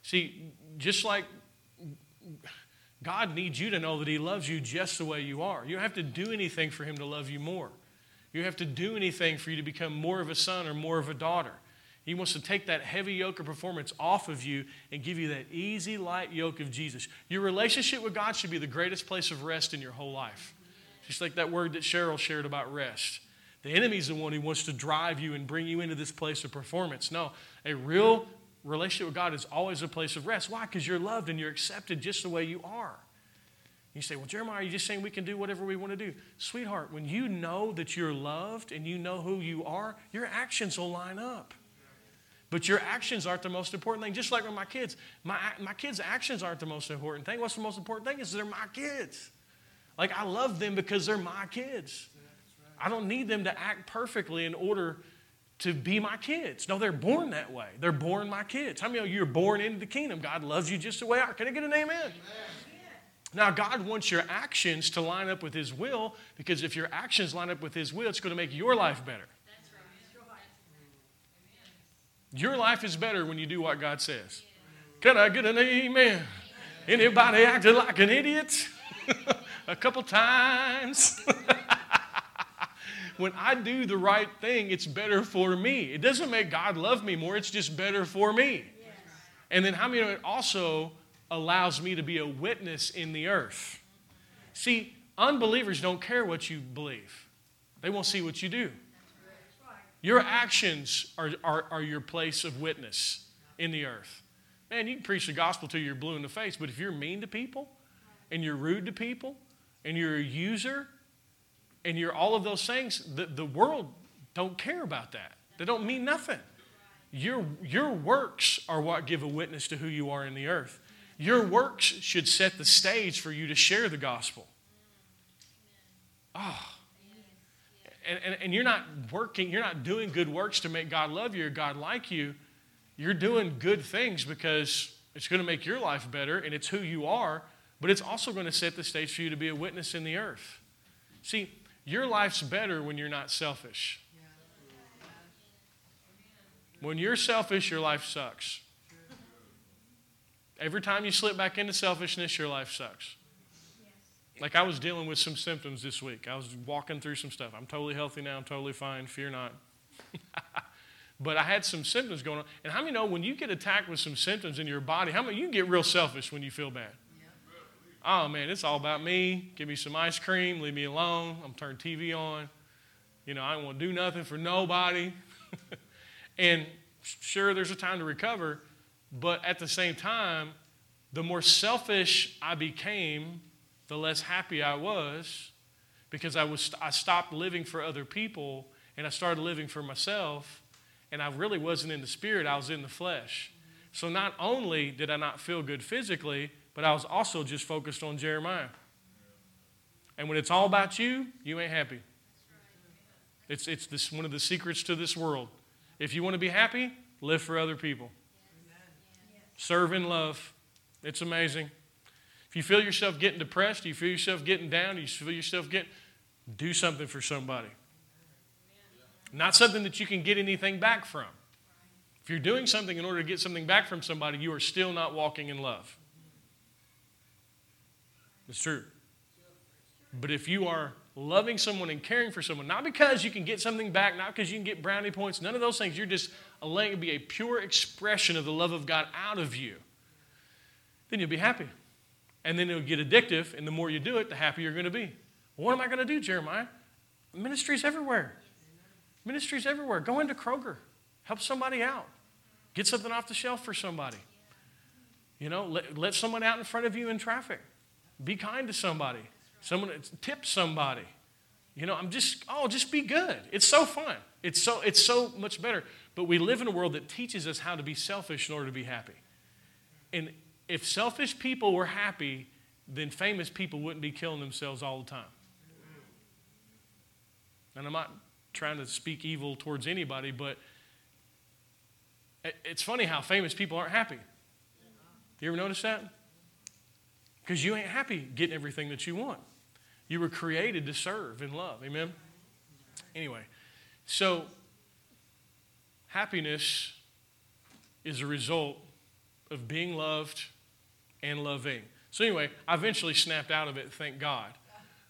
See, just like God needs you to know that He loves you just the way you are. You don't have to do anything for Him to love you more. You have to do anything for you to become more of a son or more of a daughter. He wants to take that heavy yoke of performance off of you and give you that easy, light yoke of Jesus. Your relationship with God should be the greatest place of rest in your whole life. Just like that word that Cheryl shared about rest. The enemy's the one who wants to drive you and bring you into this place of performance. No, a real relationship with God is always a place of rest. Why? Because you're loved and you're accepted just the way you are. You say, Well, Jeremiah, are you just saying we can do whatever we want to do? Sweetheart, when you know that you're loved and you know who you are, your actions will line up. But your actions aren't the most important thing. Just like with my kids, my, my kids' actions aren't the most important thing. What's the most important thing is they're my kids. Like, I love them because they're my kids. I don't need them to act perfectly in order to be my kids. No, they're born that way. They're born my kids. How many of you are born into the kingdom? God loves you just the way you are. Can I get an amen? amen? Now, God wants your actions to line up with His will because if your actions line up with His will, it's going to make your life better. Your life is better when you do what God says. Can I get an amen? Anybody acting like an idiot? (laughs) a couple times. (laughs) when I do the right thing, it's better for me. It doesn't make God love me more, it's just better for me. And then how many of it also allows me to be a witness in the earth? See, unbelievers don't care what you believe, they won't see what you do. Your actions are, are, are your place of witness in the earth. Man, you can preach the gospel till you're blue in the face, but if you're mean to people and you're rude to people and you're a user and you're all of those things, the, the world don't care about that. They don't mean nothing. Your, your works are what give a witness to who you are in the earth. Your works should set the stage for you to share the gospel. Oh. And, and, and you're not working, you're not doing good works to make God love you or God like you. You're doing good things because it's going to make your life better and it's who you are but it's also going to set the stage for you to be a witness in the earth. See, your life's better when you're not selfish. When you're selfish, your life sucks. Every time you slip back into selfishness, your life sucks. Like I was dealing with some symptoms this week. I was walking through some stuff. I'm totally healthy now. I'm totally fine. Fear not. (laughs) but I had some symptoms going on. And how many know when you get attacked with some symptoms in your body, how many you get real selfish when you feel bad? Oh man, it's all about me. Give me some ice cream. Leave me alone. I'm turning TV on. You know, I don't want to do nothing for nobody. (laughs) and sure, there's a time to recover, but at the same time, the more selfish I became, the less happy I was because I, was, I stopped living for other people and I started living for myself. And I really wasn't in the spirit, I was in the flesh. So not only did I not feel good physically, but I was also just focused on Jeremiah. And when it's all about you, you ain't happy. It's, it's this, one of the secrets to this world. If you want to be happy, live for other people. Serve in love. It's amazing. If you feel yourself getting depressed, you feel yourself getting down, you feel yourself getting, do something for somebody. Not something that you can get anything back from. If you're doing something in order to get something back from somebody, you are still not walking in love. It's true. But if you are loving someone and caring for someone, not because you can get something back, not because you can get brownie points, none of those things, you're just letting it be a pure expression of the love of God out of you, then you'll be happy. And then it'll get addictive, and the more you do it, the happier you're going to be. What am I going to do, Jeremiah? Ministries everywhere. Ministries everywhere. Go into Kroger. Help somebody out. Get something off the shelf for somebody. You know, let, let someone out in front of you in traffic. Be kind to somebody. Someone tip somebody. You know, I'm just, oh, just be good. It's so fun. It's so, it's so much better. But we live in a world that teaches us how to be selfish in order to be happy. And if selfish people were happy, then famous people wouldn't be killing themselves all the time. And I'm not trying to speak evil towards anybody, but it's funny how famous people aren't happy. You ever notice that? Because you ain't happy getting everything that you want. You were created to serve and love. Amen? Anyway, so happiness is a result of being loved and loving. So, anyway, I eventually snapped out of it, thank God.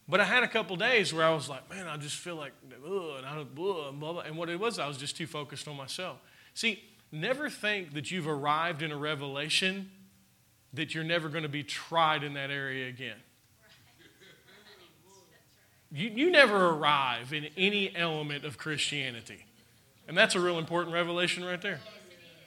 But I had a couple days where I was like, man, I just feel like, and, I, blah, blah, blah. and what it was, I was just too focused on myself. See, never think that you've arrived in a revelation that you're never going to be tried in that area again. (laughs) You, you never arrive in any element of Christianity. And that's a real important revelation right there.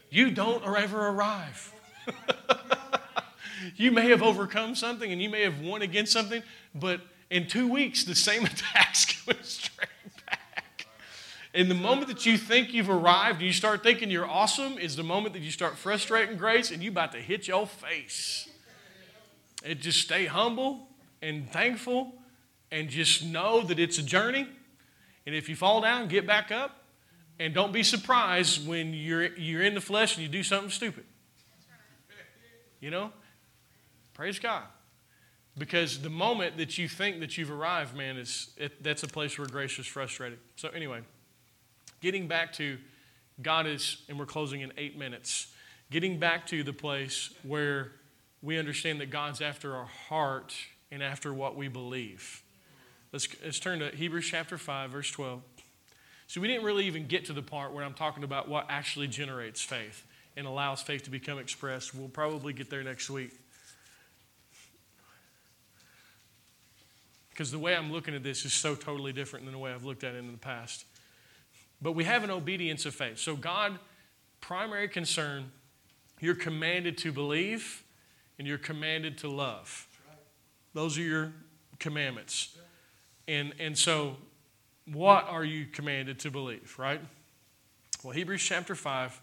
You don't ever arrive. (laughs) you may have overcome something and you may have won against something, but in two weeks, the same (laughs) attack's coming straight back. And the moment that you think you've arrived and you start thinking you're awesome is the moment that you start frustrating grace and you about to hit your face. It just stay humble and thankful and just know that it's a journey. And if you fall down, get back up. And don't be surprised when you're, you're in the flesh and you do something stupid. You know? Praise God. Because the moment that you think that you've arrived, man, is it, that's a place where grace is frustrated. So, anyway, getting back to God is, and we're closing in eight minutes, getting back to the place where we understand that God's after our heart and after what we believe. Let's, let's turn to Hebrews chapter 5, verse 12. So, we didn't really even get to the part where I'm talking about what actually generates faith and allows faith to become expressed. We'll probably get there next week. Because the way I'm looking at this is so totally different than the way I've looked at it in the past. But we have an obedience of faith. So, God, primary concern, you're commanded to believe and you're commanded to love. Those are your commandments. And, and so, what are you commanded to believe, right? Well, Hebrews chapter 5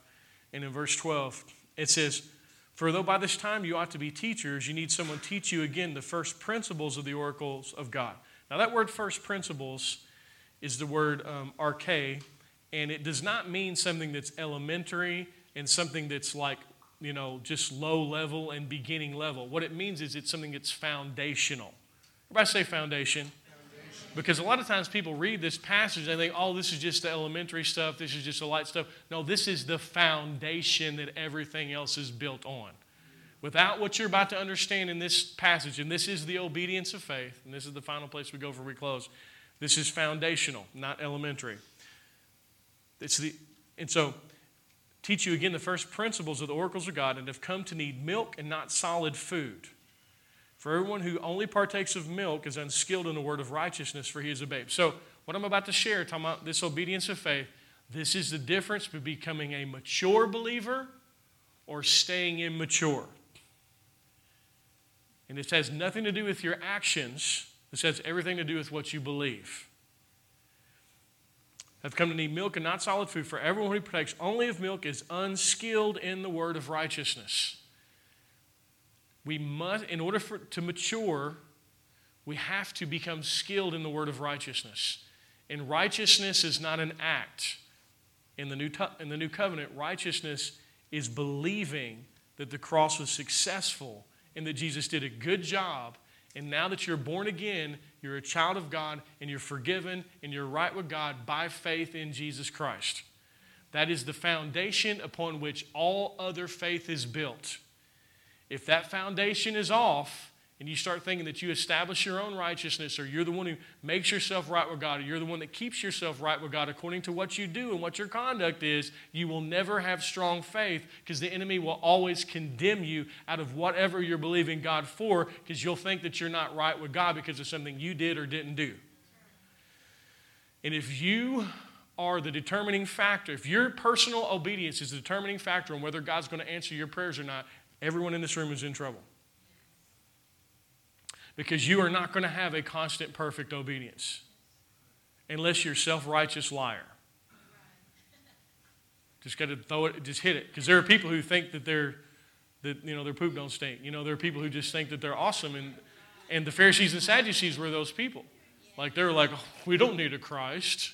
and in verse 12, it says, For though by this time you ought to be teachers, you need someone teach you again the first principles of the oracles of God. Now, that word first principles is the word um, arche, and it does not mean something that's elementary and something that's like you know, just low level and beginning level. What it means is it's something that's foundational. Everybody say foundation. Because a lot of times people read this passage and they think, oh, this is just the elementary stuff, this is just the light stuff. No, this is the foundation that everything else is built on. without what you're about to understand in this passage, and this is the obedience of faith, and this is the final place we go before we close. This is foundational, not elementary. It's the, and so, teach you again the first principles of the oracles of God and have come to need milk and not solid food. For everyone who only partakes of milk is unskilled in the word of righteousness, for he is a babe. So, what I'm about to share, talking about this obedience of faith, this is the difference between becoming a mature believer or staying immature. And this has nothing to do with your actions, this has everything to do with what you believe. Have come to need milk and not solid food, for everyone who partakes only of milk is unskilled in the word of righteousness. We must, in order for, to mature, we have to become skilled in the word of righteousness. And righteousness is not an act. In the new, in the new covenant, righteousness is believing that the cross was successful and that Jesus did a good job. And now that you're born again, you're a child of God and you're forgiven and you're right with God by faith in Jesus Christ. That is the foundation upon which all other faith is built. If that foundation is off, and you start thinking that you establish your own righteousness or you're the one who makes yourself right with God or you're the one that keeps yourself right with God according to what you do and what your conduct is, you will never have strong faith because the enemy will always condemn you out of whatever you're believing God for because you'll think that you're not right with God because of something you did or didn't do. And if you are the determining factor, if your personal obedience is the determining factor on whether God's going to answer your prayers or not, everyone in this room is in trouble because you are not going to have a constant, perfect obedience unless you're self-righteous liar. Just got to throw it, just hit it, because there are people who think that they're that you know their poop don't stink. You know, there are people who just think that they're awesome, and and the Pharisees and Sadducees were those people. Like they were like, oh, we don't need a Christ,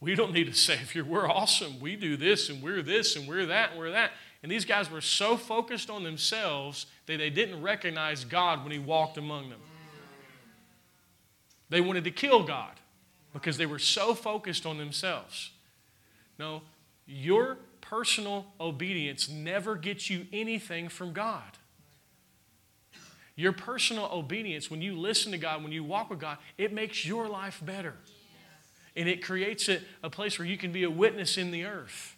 we don't need a Savior. We're awesome. We do this and we're this and we're that and we're that. And these guys were so focused on themselves that they didn't recognize God when He walked among them. They wanted to kill God because they were so focused on themselves. No, your personal obedience never gets you anything from God. Your personal obedience, when you listen to God, when you walk with God, it makes your life better. And it creates a, a place where you can be a witness in the earth.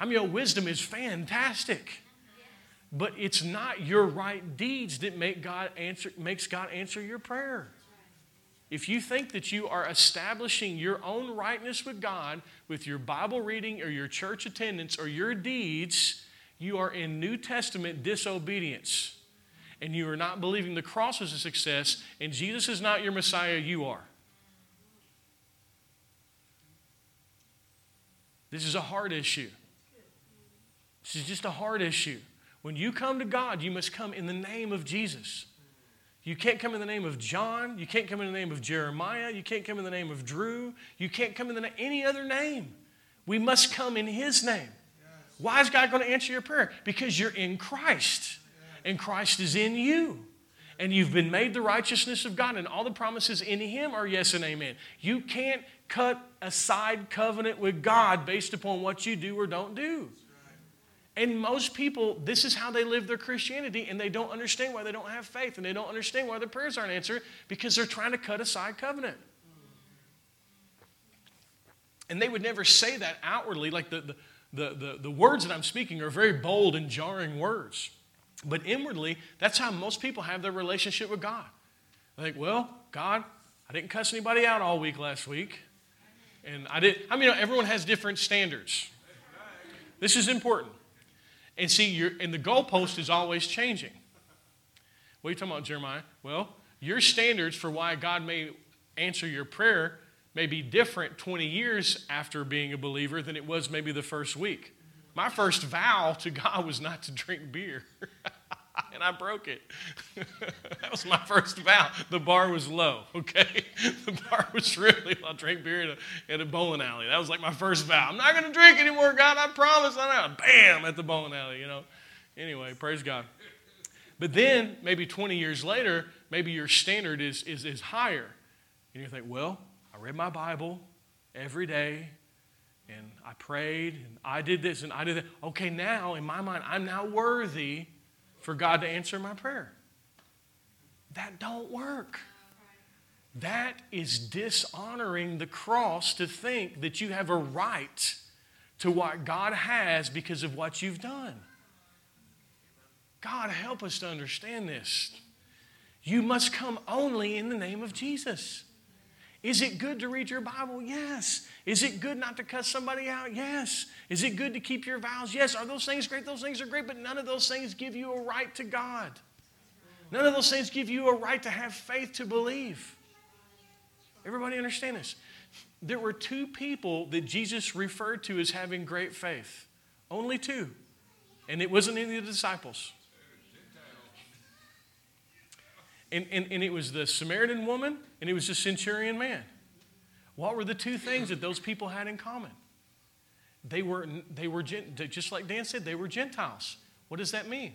I mean, your wisdom is fantastic. But it's not your right deeds that make God answer, makes God answer your prayer. If you think that you are establishing your own rightness with God with your Bible reading or your church attendance or your deeds, you are in New Testament disobedience. And you are not believing the cross is a success, and Jesus is not your Messiah, you are. This is a hard issue. This is just a hard issue. When you come to God, you must come in the name of Jesus. You can't come in the name of John. You can't come in the name of Jeremiah. You can't come in the name of Drew. You can't come in the name any other name. We must come in His name. Why is God going to answer your prayer? Because you're in Christ, and Christ is in you. And you've been made the righteousness of God, and all the promises in Him are yes and amen. You can't cut a side covenant with God based upon what you do or don't do. And most people, this is how they live their Christianity, and they don't understand why they don't have faith, and they don't understand why their prayers aren't answered because they're trying to cut aside covenant. And they would never say that outwardly. Like the, the, the, the, the words that I'm speaking are very bold and jarring words. But inwardly, that's how most people have their relationship with God. Think, well, God, I didn't cuss anybody out all week last week. And I did. I mean, everyone has different standards. This is important. And see, you and the goalpost is always changing. What are you talking about, Jeremiah? Well, your standards for why God may answer your prayer may be different 20 years after being a believer than it was maybe the first week. My first vow to God was not to drink beer. (laughs) (laughs) and I broke it. (laughs) that was my first vow. The bar was low, (laughs) okay? The bar was really, I'll drink beer at a, a bowling alley. That was like my first vow. I'm not going to drink anymore, God, I promise. I know. Bam, at the bowling alley, you know? Anyway, praise God. But then, maybe 20 years later, maybe your standard is, is, is higher. And you think, well, I read my Bible every day, and I prayed, and I did this, and I did that. Okay, now, in my mind, I'm now worthy for God to answer my prayer. That don't work. That is dishonoring the cross to think that you have a right to what God has because of what you've done. God, help us to understand this. You must come only in the name of Jesus. Is it good to read your Bible? Yes. Is it good not to cuss somebody out? Yes. Is it good to keep your vows? Yes. Are those things great? Those things are great, but none of those things give you a right to God. None of those things give you a right to have faith to believe. Everybody understand this? There were two people that Jesus referred to as having great faith. Only two. And it wasn't any of the disciples. And, and, and it was the Samaritan woman and it was the centurion man. What were the two things that those people had in common? They were, they were just like Dan said, they were Gentiles. What does that mean?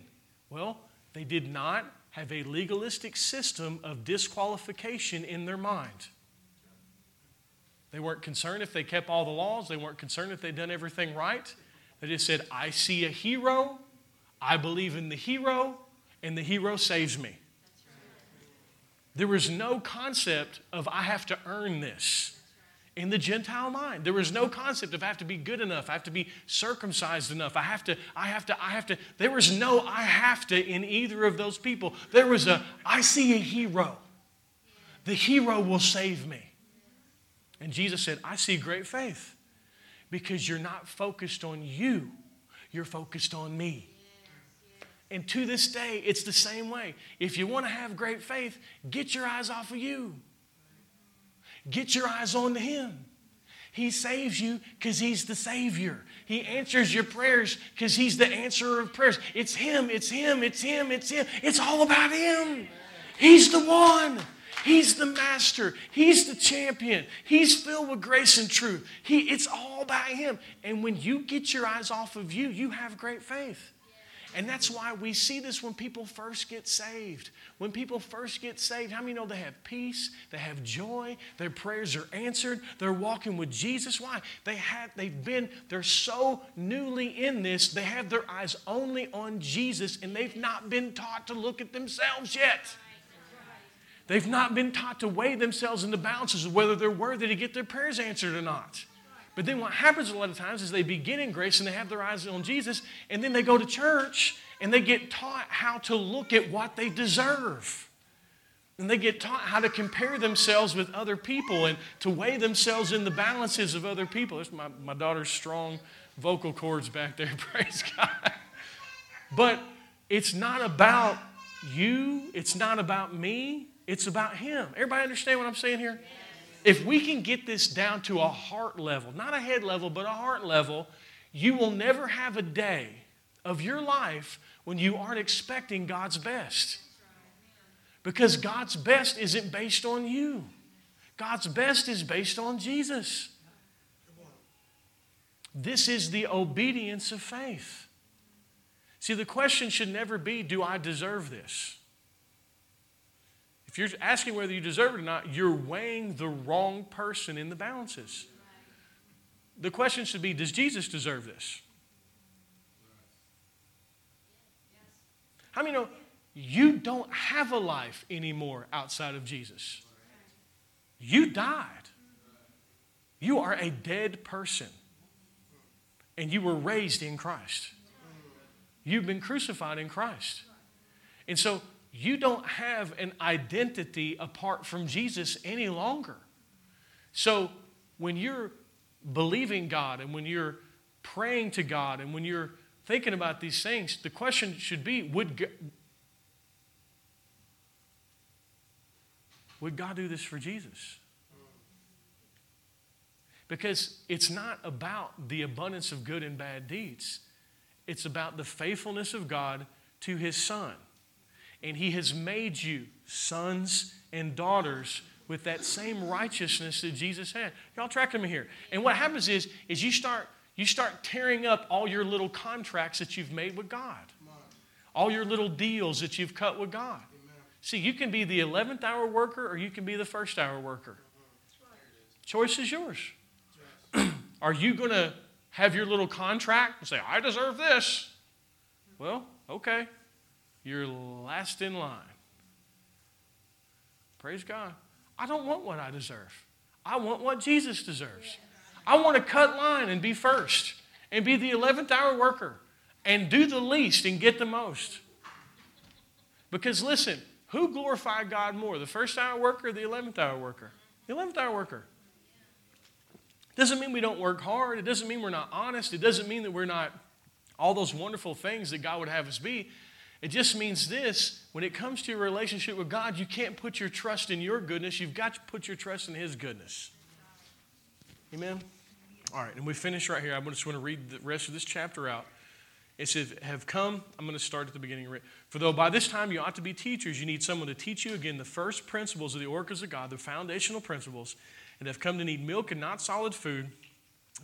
Well, they did not have a legalistic system of disqualification in their mind. They weren't concerned if they kept all the laws, they weren't concerned if they'd done everything right. They just said, I see a hero, I believe in the hero, and the hero saves me. There was no concept of I have to earn this in the Gentile mind. There was no concept of I have to be good enough, I have to be circumcised enough, I have to, I have to, I have to. There was no I have to in either of those people. There was a I see a hero. The hero will save me. And Jesus said, I see great faith because you're not focused on you, you're focused on me. And to this day, it's the same way. If you want to have great faith, get your eyes off of you. Get your eyes on Him. He saves you because He's the Savior. He answers your prayers because He's the answerer of prayers. It's Him, it's Him, it's Him, it's Him. It's all about Him. He's the one. He's the master. He's the champion. He's filled with grace and truth. He, it's all about Him. And when you get your eyes off of you, you have great faith. And that's why we see this when people first get saved. When people first get saved, how many know they have peace, they have joy, their prayers are answered, they're walking with Jesus? Why? They have they've been, they're so newly in this, they have their eyes only on Jesus, and they've not been taught to look at themselves yet. They've not been taught to weigh themselves in the balances of whether they're worthy to get their prayers answered or not. But then what happens a lot of times is they begin in grace and they have their eyes on Jesus, and then they go to church and they get taught how to look at what they deserve. And they get taught how to compare themselves with other people and to weigh themselves in the balances of other people. There's my, my daughter's strong vocal cords back there, (laughs) praise God. But it's not about you, it's not about me, it's about Him. Everybody understand what I'm saying here? If we can get this down to a heart level, not a head level, but a heart level, you will never have a day of your life when you aren't expecting God's best. Because God's best isn't based on you, God's best is based on Jesus. This is the obedience of faith. See, the question should never be do I deserve this? If you're asking whether you deserve it or not, you're weighing the wrong person in the balances. The question should be Does Jesus deserve this? How many know you don't have a life anymore outside of Jesus? You died. You are a dead person. And you were raised in Christ. You've been crucified in Christ. And so you don't have an identity apart from Jesus any longer. So when you're believing God and when you're praying to God and when you're thinking about these things, the question should be would God, would God do this for Jesus? Because it's not about the abundance of good and bad deeds. It's about the faithfulness of God to his son and He has made you sons and daughters with that same righteousness that Jesus had. Y'all tracking me here? And what happens is, is you start you start tearing up all your little contracts that you've made with God, all your little deals that you've cut with God. See, you can be the 11th hour worker or you can be the first hour worker. Choice is yours. (clears throat) Are you going to have your little contract and say, I deserve this? Well, okay. You're last in line. Praise God. I don't want what I deserve. I want what Jesus deserves. I want to cut line and be first and be the 11th hour worker and do the least and get the most. Because listen, who glorified God more, the first hour worker or the 11th hour worker? The 11th hour worker. Doesn't mean we don't work hard. It doesn't mean we're not honest. It doesn't mean that we're not all those wonderful things that God would have us be. It just means this when it comes to your relationship with God, you can't put your trust in your goodness. You've got to put your trust in His goodness. Amen? All right, and we finish right here. I just want to read the rest of this chapter out. It says, Have come, I'm going to start at the beginning. For though by this time you ought to be teachers, you need someone to teach you again the first principles of the oracles of God, the foundational principles, and have come to need milk and not solid food.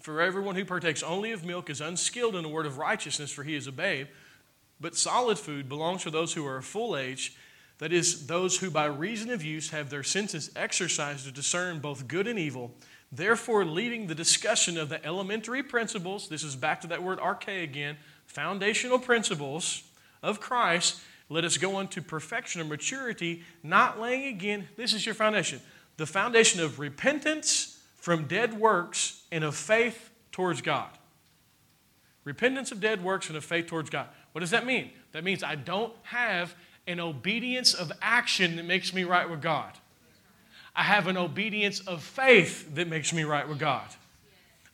For everyone who partakes only of milk is unskilled in the word of righteousness, for he is a babe. But solid food belongs to those who are of full age, that is, those who by reason of use have their senses exercised to discern both good and evil. Therefore, leaving the discussion of the elementary principles, this is back to that word arche again, foundational principles of Christ, let us go on to perfection or maturity, not laying again, this is your foundation, the foundation of repentance from dead works and of faith towards God. Repentance of dead works and of faith towards God. What does that mean? That means I don't have an obedience of action that makes me right with God. I have an obedience of faith that makes me right with God.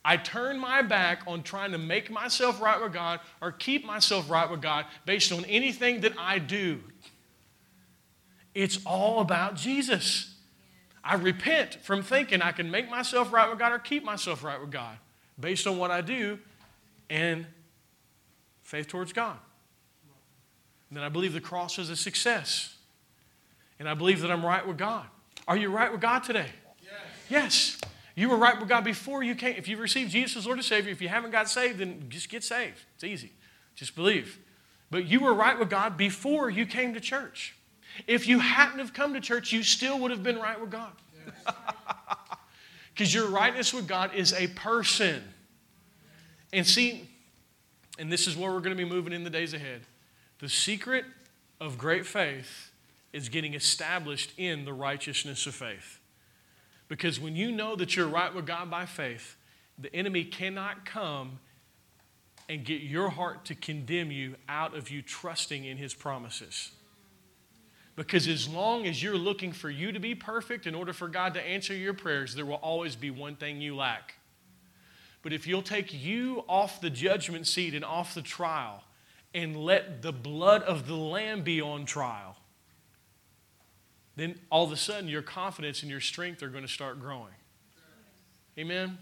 I turn my back on trying to make myself right with God or keep myself right with God based on anything that I do. It's all about Jesus. I repent from thinking I can make myself right with God or keep myself right with God based on what I do and faith towards God. And then I believe the cross is a success. And I believe that I'm right with God. Are you right with God today? Yes. yes. You were right with God before you came. If you've received Jesus as Lord and Savior, if you haven't got saved, then just get saved. It's easy. Just believe. But you were right with God before you came to church. If you hadn't have come to church, you still would have been right with God. Because (laughs) your rightness with God is a person. And see, and this is where we're going to be moving in the days ahead. The secret of great faith is getting established in the righteousness of faith. Because when you know that you're right with God by faith, the enemy cannot come and get your heart to condemn you out of you trusting in his promises. Because as long as you're looking for you to be perfect in order for God to answer your prayers, there will always be one thing you lack. But if you'll take you off the judgment seat and off the trial and let the blood of the Lamb be on trial, then all of a sudden your confidence and your strength are going to start growing. Amen?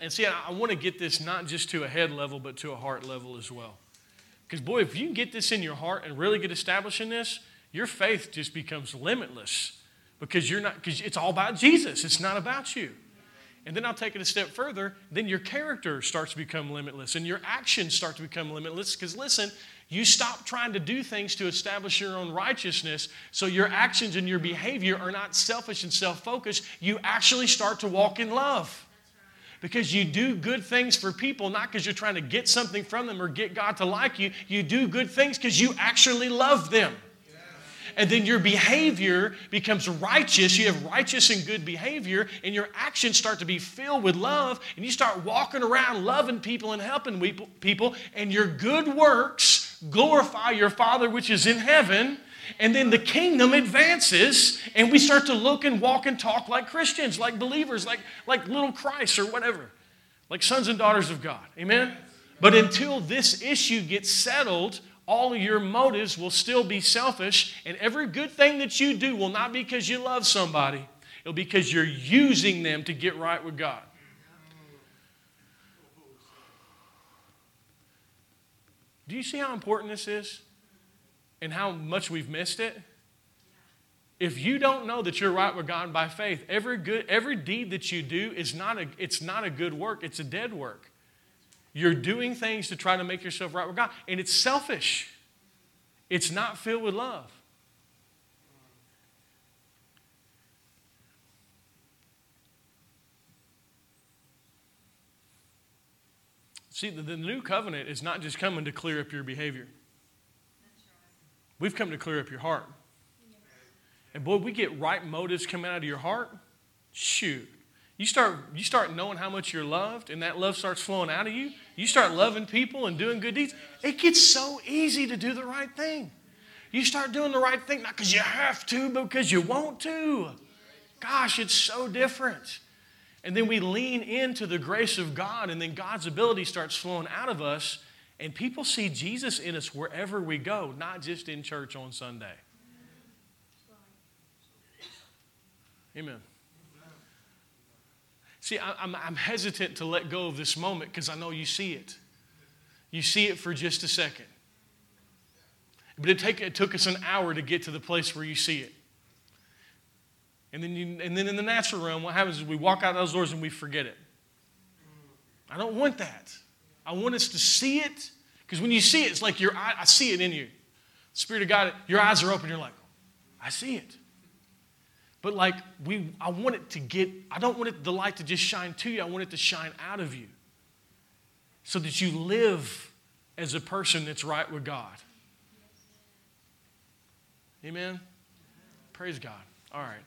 And see, I, want to get this not just to a head level, but to a heart level as well. Because, boy, if you can get this in your heart and really get established in this, your faith just becomes limitless because you're not because it's all about Jesus. It's not about you. And then I'll take it a step further. Then your character starts to become limitless and your actions start to become limitless. Because listen, you stop trying to do things to establish your own righteousness. So your actions and your behavior are not selfish and self focused. You actually start to walk in love. Because you do good things for people, not because you're trying to get something from them or get God to like you. You do good things because you actually love them and then your behavior becomes righteous. You have righteous and good behavior, and your actions start to be filled with love, and you start walking around loving people and helping people, and your good works glorify your Father which is in heaven. And then the kingdom advances, and we start to look and walk and talk like Christians, like believers, like, like little Christ or whatever, like sons and daughters of God. Amen? But until this issue gets settled, all your motives will still be selfish, and every good thing that you do will not be because you love somebody, it'll be because you're using them to get right with God. Do you see how important this is? And how much we've missed it? If you don't know that you're right with God by faith, every good every deed that you do is not a it's not a good work, it's a dead work. You're doing things to try to make yourself right with God, and it's selfish. It's not filled with love. See, the, the, new covenant is not just coming to clear up your behavior. We've come to clear up your heart. And boy, we get right motives coming out of your heart. Shoot. You start, you start knowing how much you're loved, and that love starts flowing out of you. You start loving people and doing good deeds. It gets so easy to do the right thing. You start doing the right thing, not because you have to, but because you want to. Gosh, it's so different. And then we lean into the grace of God, and then God's ability starts flowing out of us, and people see Jesus in us wherever we go, not just in church on Sunday. Amen. See, I'm, I'm hesitant to let go of this moment because I know you see it. You see it for just a second. But it, take, it took us an hour to get to the place where you see it. And then, you, and then in the natural realm, what happens is we walk out those doors and we forget it. I don't want that. I want us to see it because when you see it, it's like your eye, I see it in you. The Spirit of God, your eyes are open, you're like, I see it. But like we I want it to get, I don't want it, the light to just shine to you, I want it to shine out of you. So that you live as a person that's right with God. Amen? Praise God. All right.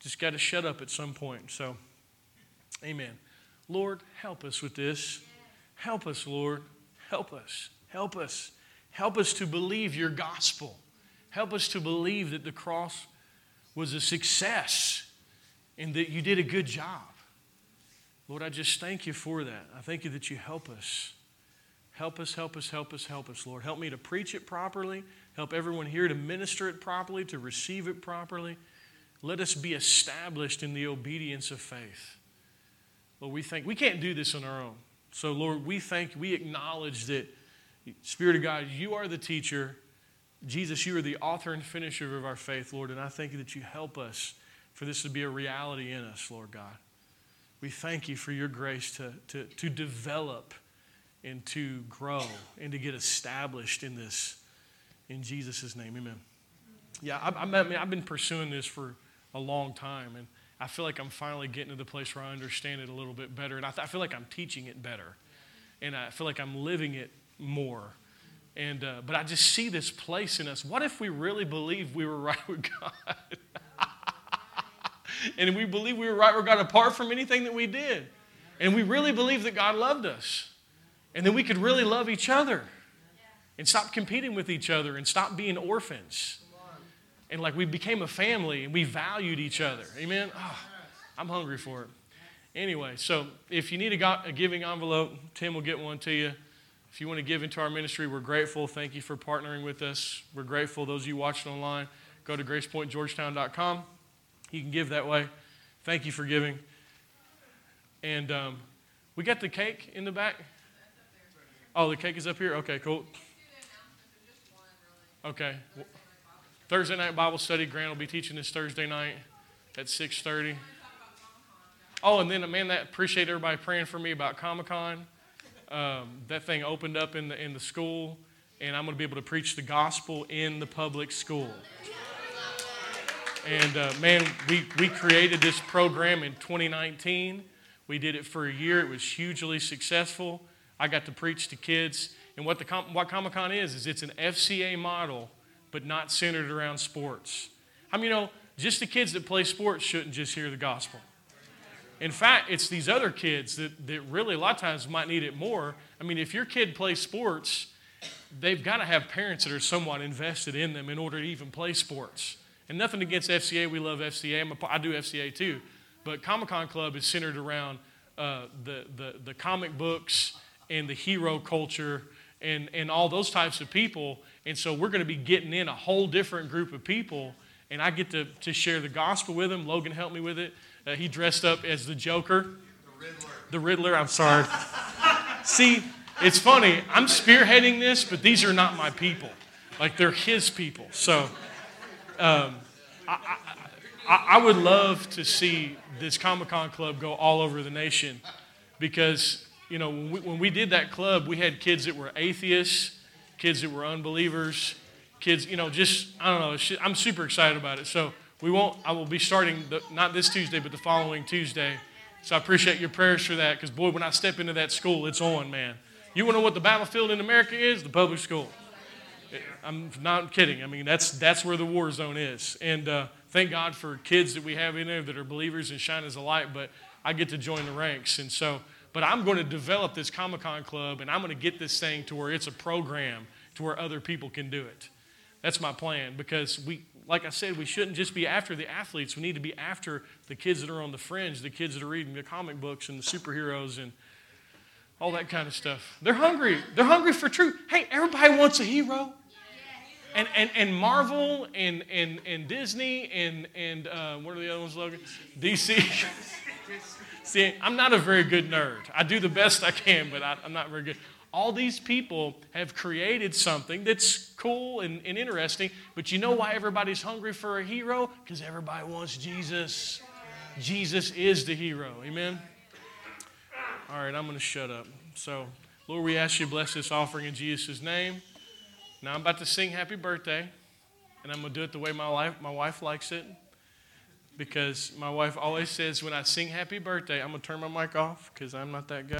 Just got to shut up at some point. So, amen. Lord, help us with this. Help us, Lord. Help us. Help us. Help us to believe your gospel. Help us to believe that the cross was a success and that you did a good job. Lord, I just thank you for that. I thank you that you help us. Help us, help us, help us, help us, Lord. Help me to preach it properly. Help everyone here to minister it properly, to receive it properly. Let us be established in the obedience of faith. Lord, we think we can't do this on our own. So, Lord, we thank, we acknowledge that, Spirit of God, you are the teacher. Jesus, you are the author and finisher of our faith, Lord, and I thank you that you help us for this to be a reality in us, Lord God. We thank you for your grace to, to, to develop and to grow and to get established in this. In Jesus' name, amen. Yeah, I, I mean, I've been pursuing this for a long time, and I feel like I'm finally getting to the place where I understand it a little bit better, and I, th- I feel like I'm teaching it better, and I feel like I'm living it more. And, uh, but I just see this place in us. What if we really believed we were (laughs) right with God? (laughs) and we believe we were right with God apart from anything that we did. And we really believe that God loved us. And then we could really love each other and stop competing with each other and stop being orphans. And like we became a family and we valued each other. Amen? Oh, I'm hungry for it. Anyway, so if you need a giving envelope, Tim will get one to you. If you want to give into our ministry, we're grateful. Thank you for partnering with us. We're grateful. Those of you watching online, go to gracepointgeorgetown.com. You can give that way. Thank you for giving. And um, we got the cake in the back. Oh, the cake is up here? Okay, cool. Okay. Thursday night Bible study. Grant will be teaching this Thursday night at 6.30. Oh, and then, man, that appreciate everybody praying for me about Comic-Con. Um, that thing opened up in the, in the school, and I'm going to be able to preach the gospel in the public school. And uh, man, we, we created this program in 2019. We did it for a year. It was hugely successful. I got to preach to kids. And what, the, what Comic Con is, is it's an FCA model, but not centered around sports. I mean, you know, just the kids that play sports shouldn't just hear the gospel. In fact, it's these other kids that, that really a lot of times might need it more. I mean, if your kid plays sports, they've got to have parents that are somewhat invested in them in order to even play sports. And nothing against FCA, we love FCA. I'm a, I do FCA too. But Comic Con Club is centered around uh, the, the, the comic books and the hero culture and, and all those types of people. And so we're going to be getting in a whole different group of people. And I get to, to share the gospel with them. Logan helped me with it. Uh, he dressed up as the Joker. The Riddler. The Riddler, I'm sorry. (laughs) See, it's funny. I'm spearheading this, but these are not my people. Like, they're his people. So um, I, I, I would love to see this Comic Con club go all over the nation because, you know, when we, when we did that club, we had kids that were atheists, kids that were unbelievers, kids, you know, just, I don't know, I'm super excited about it. So, we won't, I will be starting, the, not this Tuesday, but the following Tuesday. So I appreciate your prayers for that because, boy, when I step into that school, it's on, man. You want to know what the battlefield in America is? The public school. I'm not kidding. I mean, that's that's where the war zone is. And uh, thank God for kids that we have in there that are believers and shine as a light. But I get to join the ranks, and so. But I'm going to develop this Comic Con club, and I'm going to get this thing to where it's a program to where other people can do it. That's my plan because we, like I said, we shouldn't just be after the athletes. We need to be after the kids that are on the fringe, the kids that are reading the comic books and the superheroes and all that kind of stuff. They're hungry. They're hungry for truth. Hey, everybody wants a hero. And, and, and Marvel and, and, and Disney and, and uh, what are the other ones, Logan? DC. (laughs) See, I'm not a very good nerd. I do the best I can, but I, I'm not very good. All these people have created something that's cool and, and interesting, but you know why everybody's hungry for a hero? Because everybody wants Jesus. Jesus is the hero. Amen? All right, I'm going to shut up. So, Lord, we ask you to bless this offering in Jesus' name. Now I'm about to sing happy birthday, and I'm going to do it the way my, life, my wife likes it. Because my wife always says when I sing happy birthday, I'm going to turn my mic off because I'm not that guy.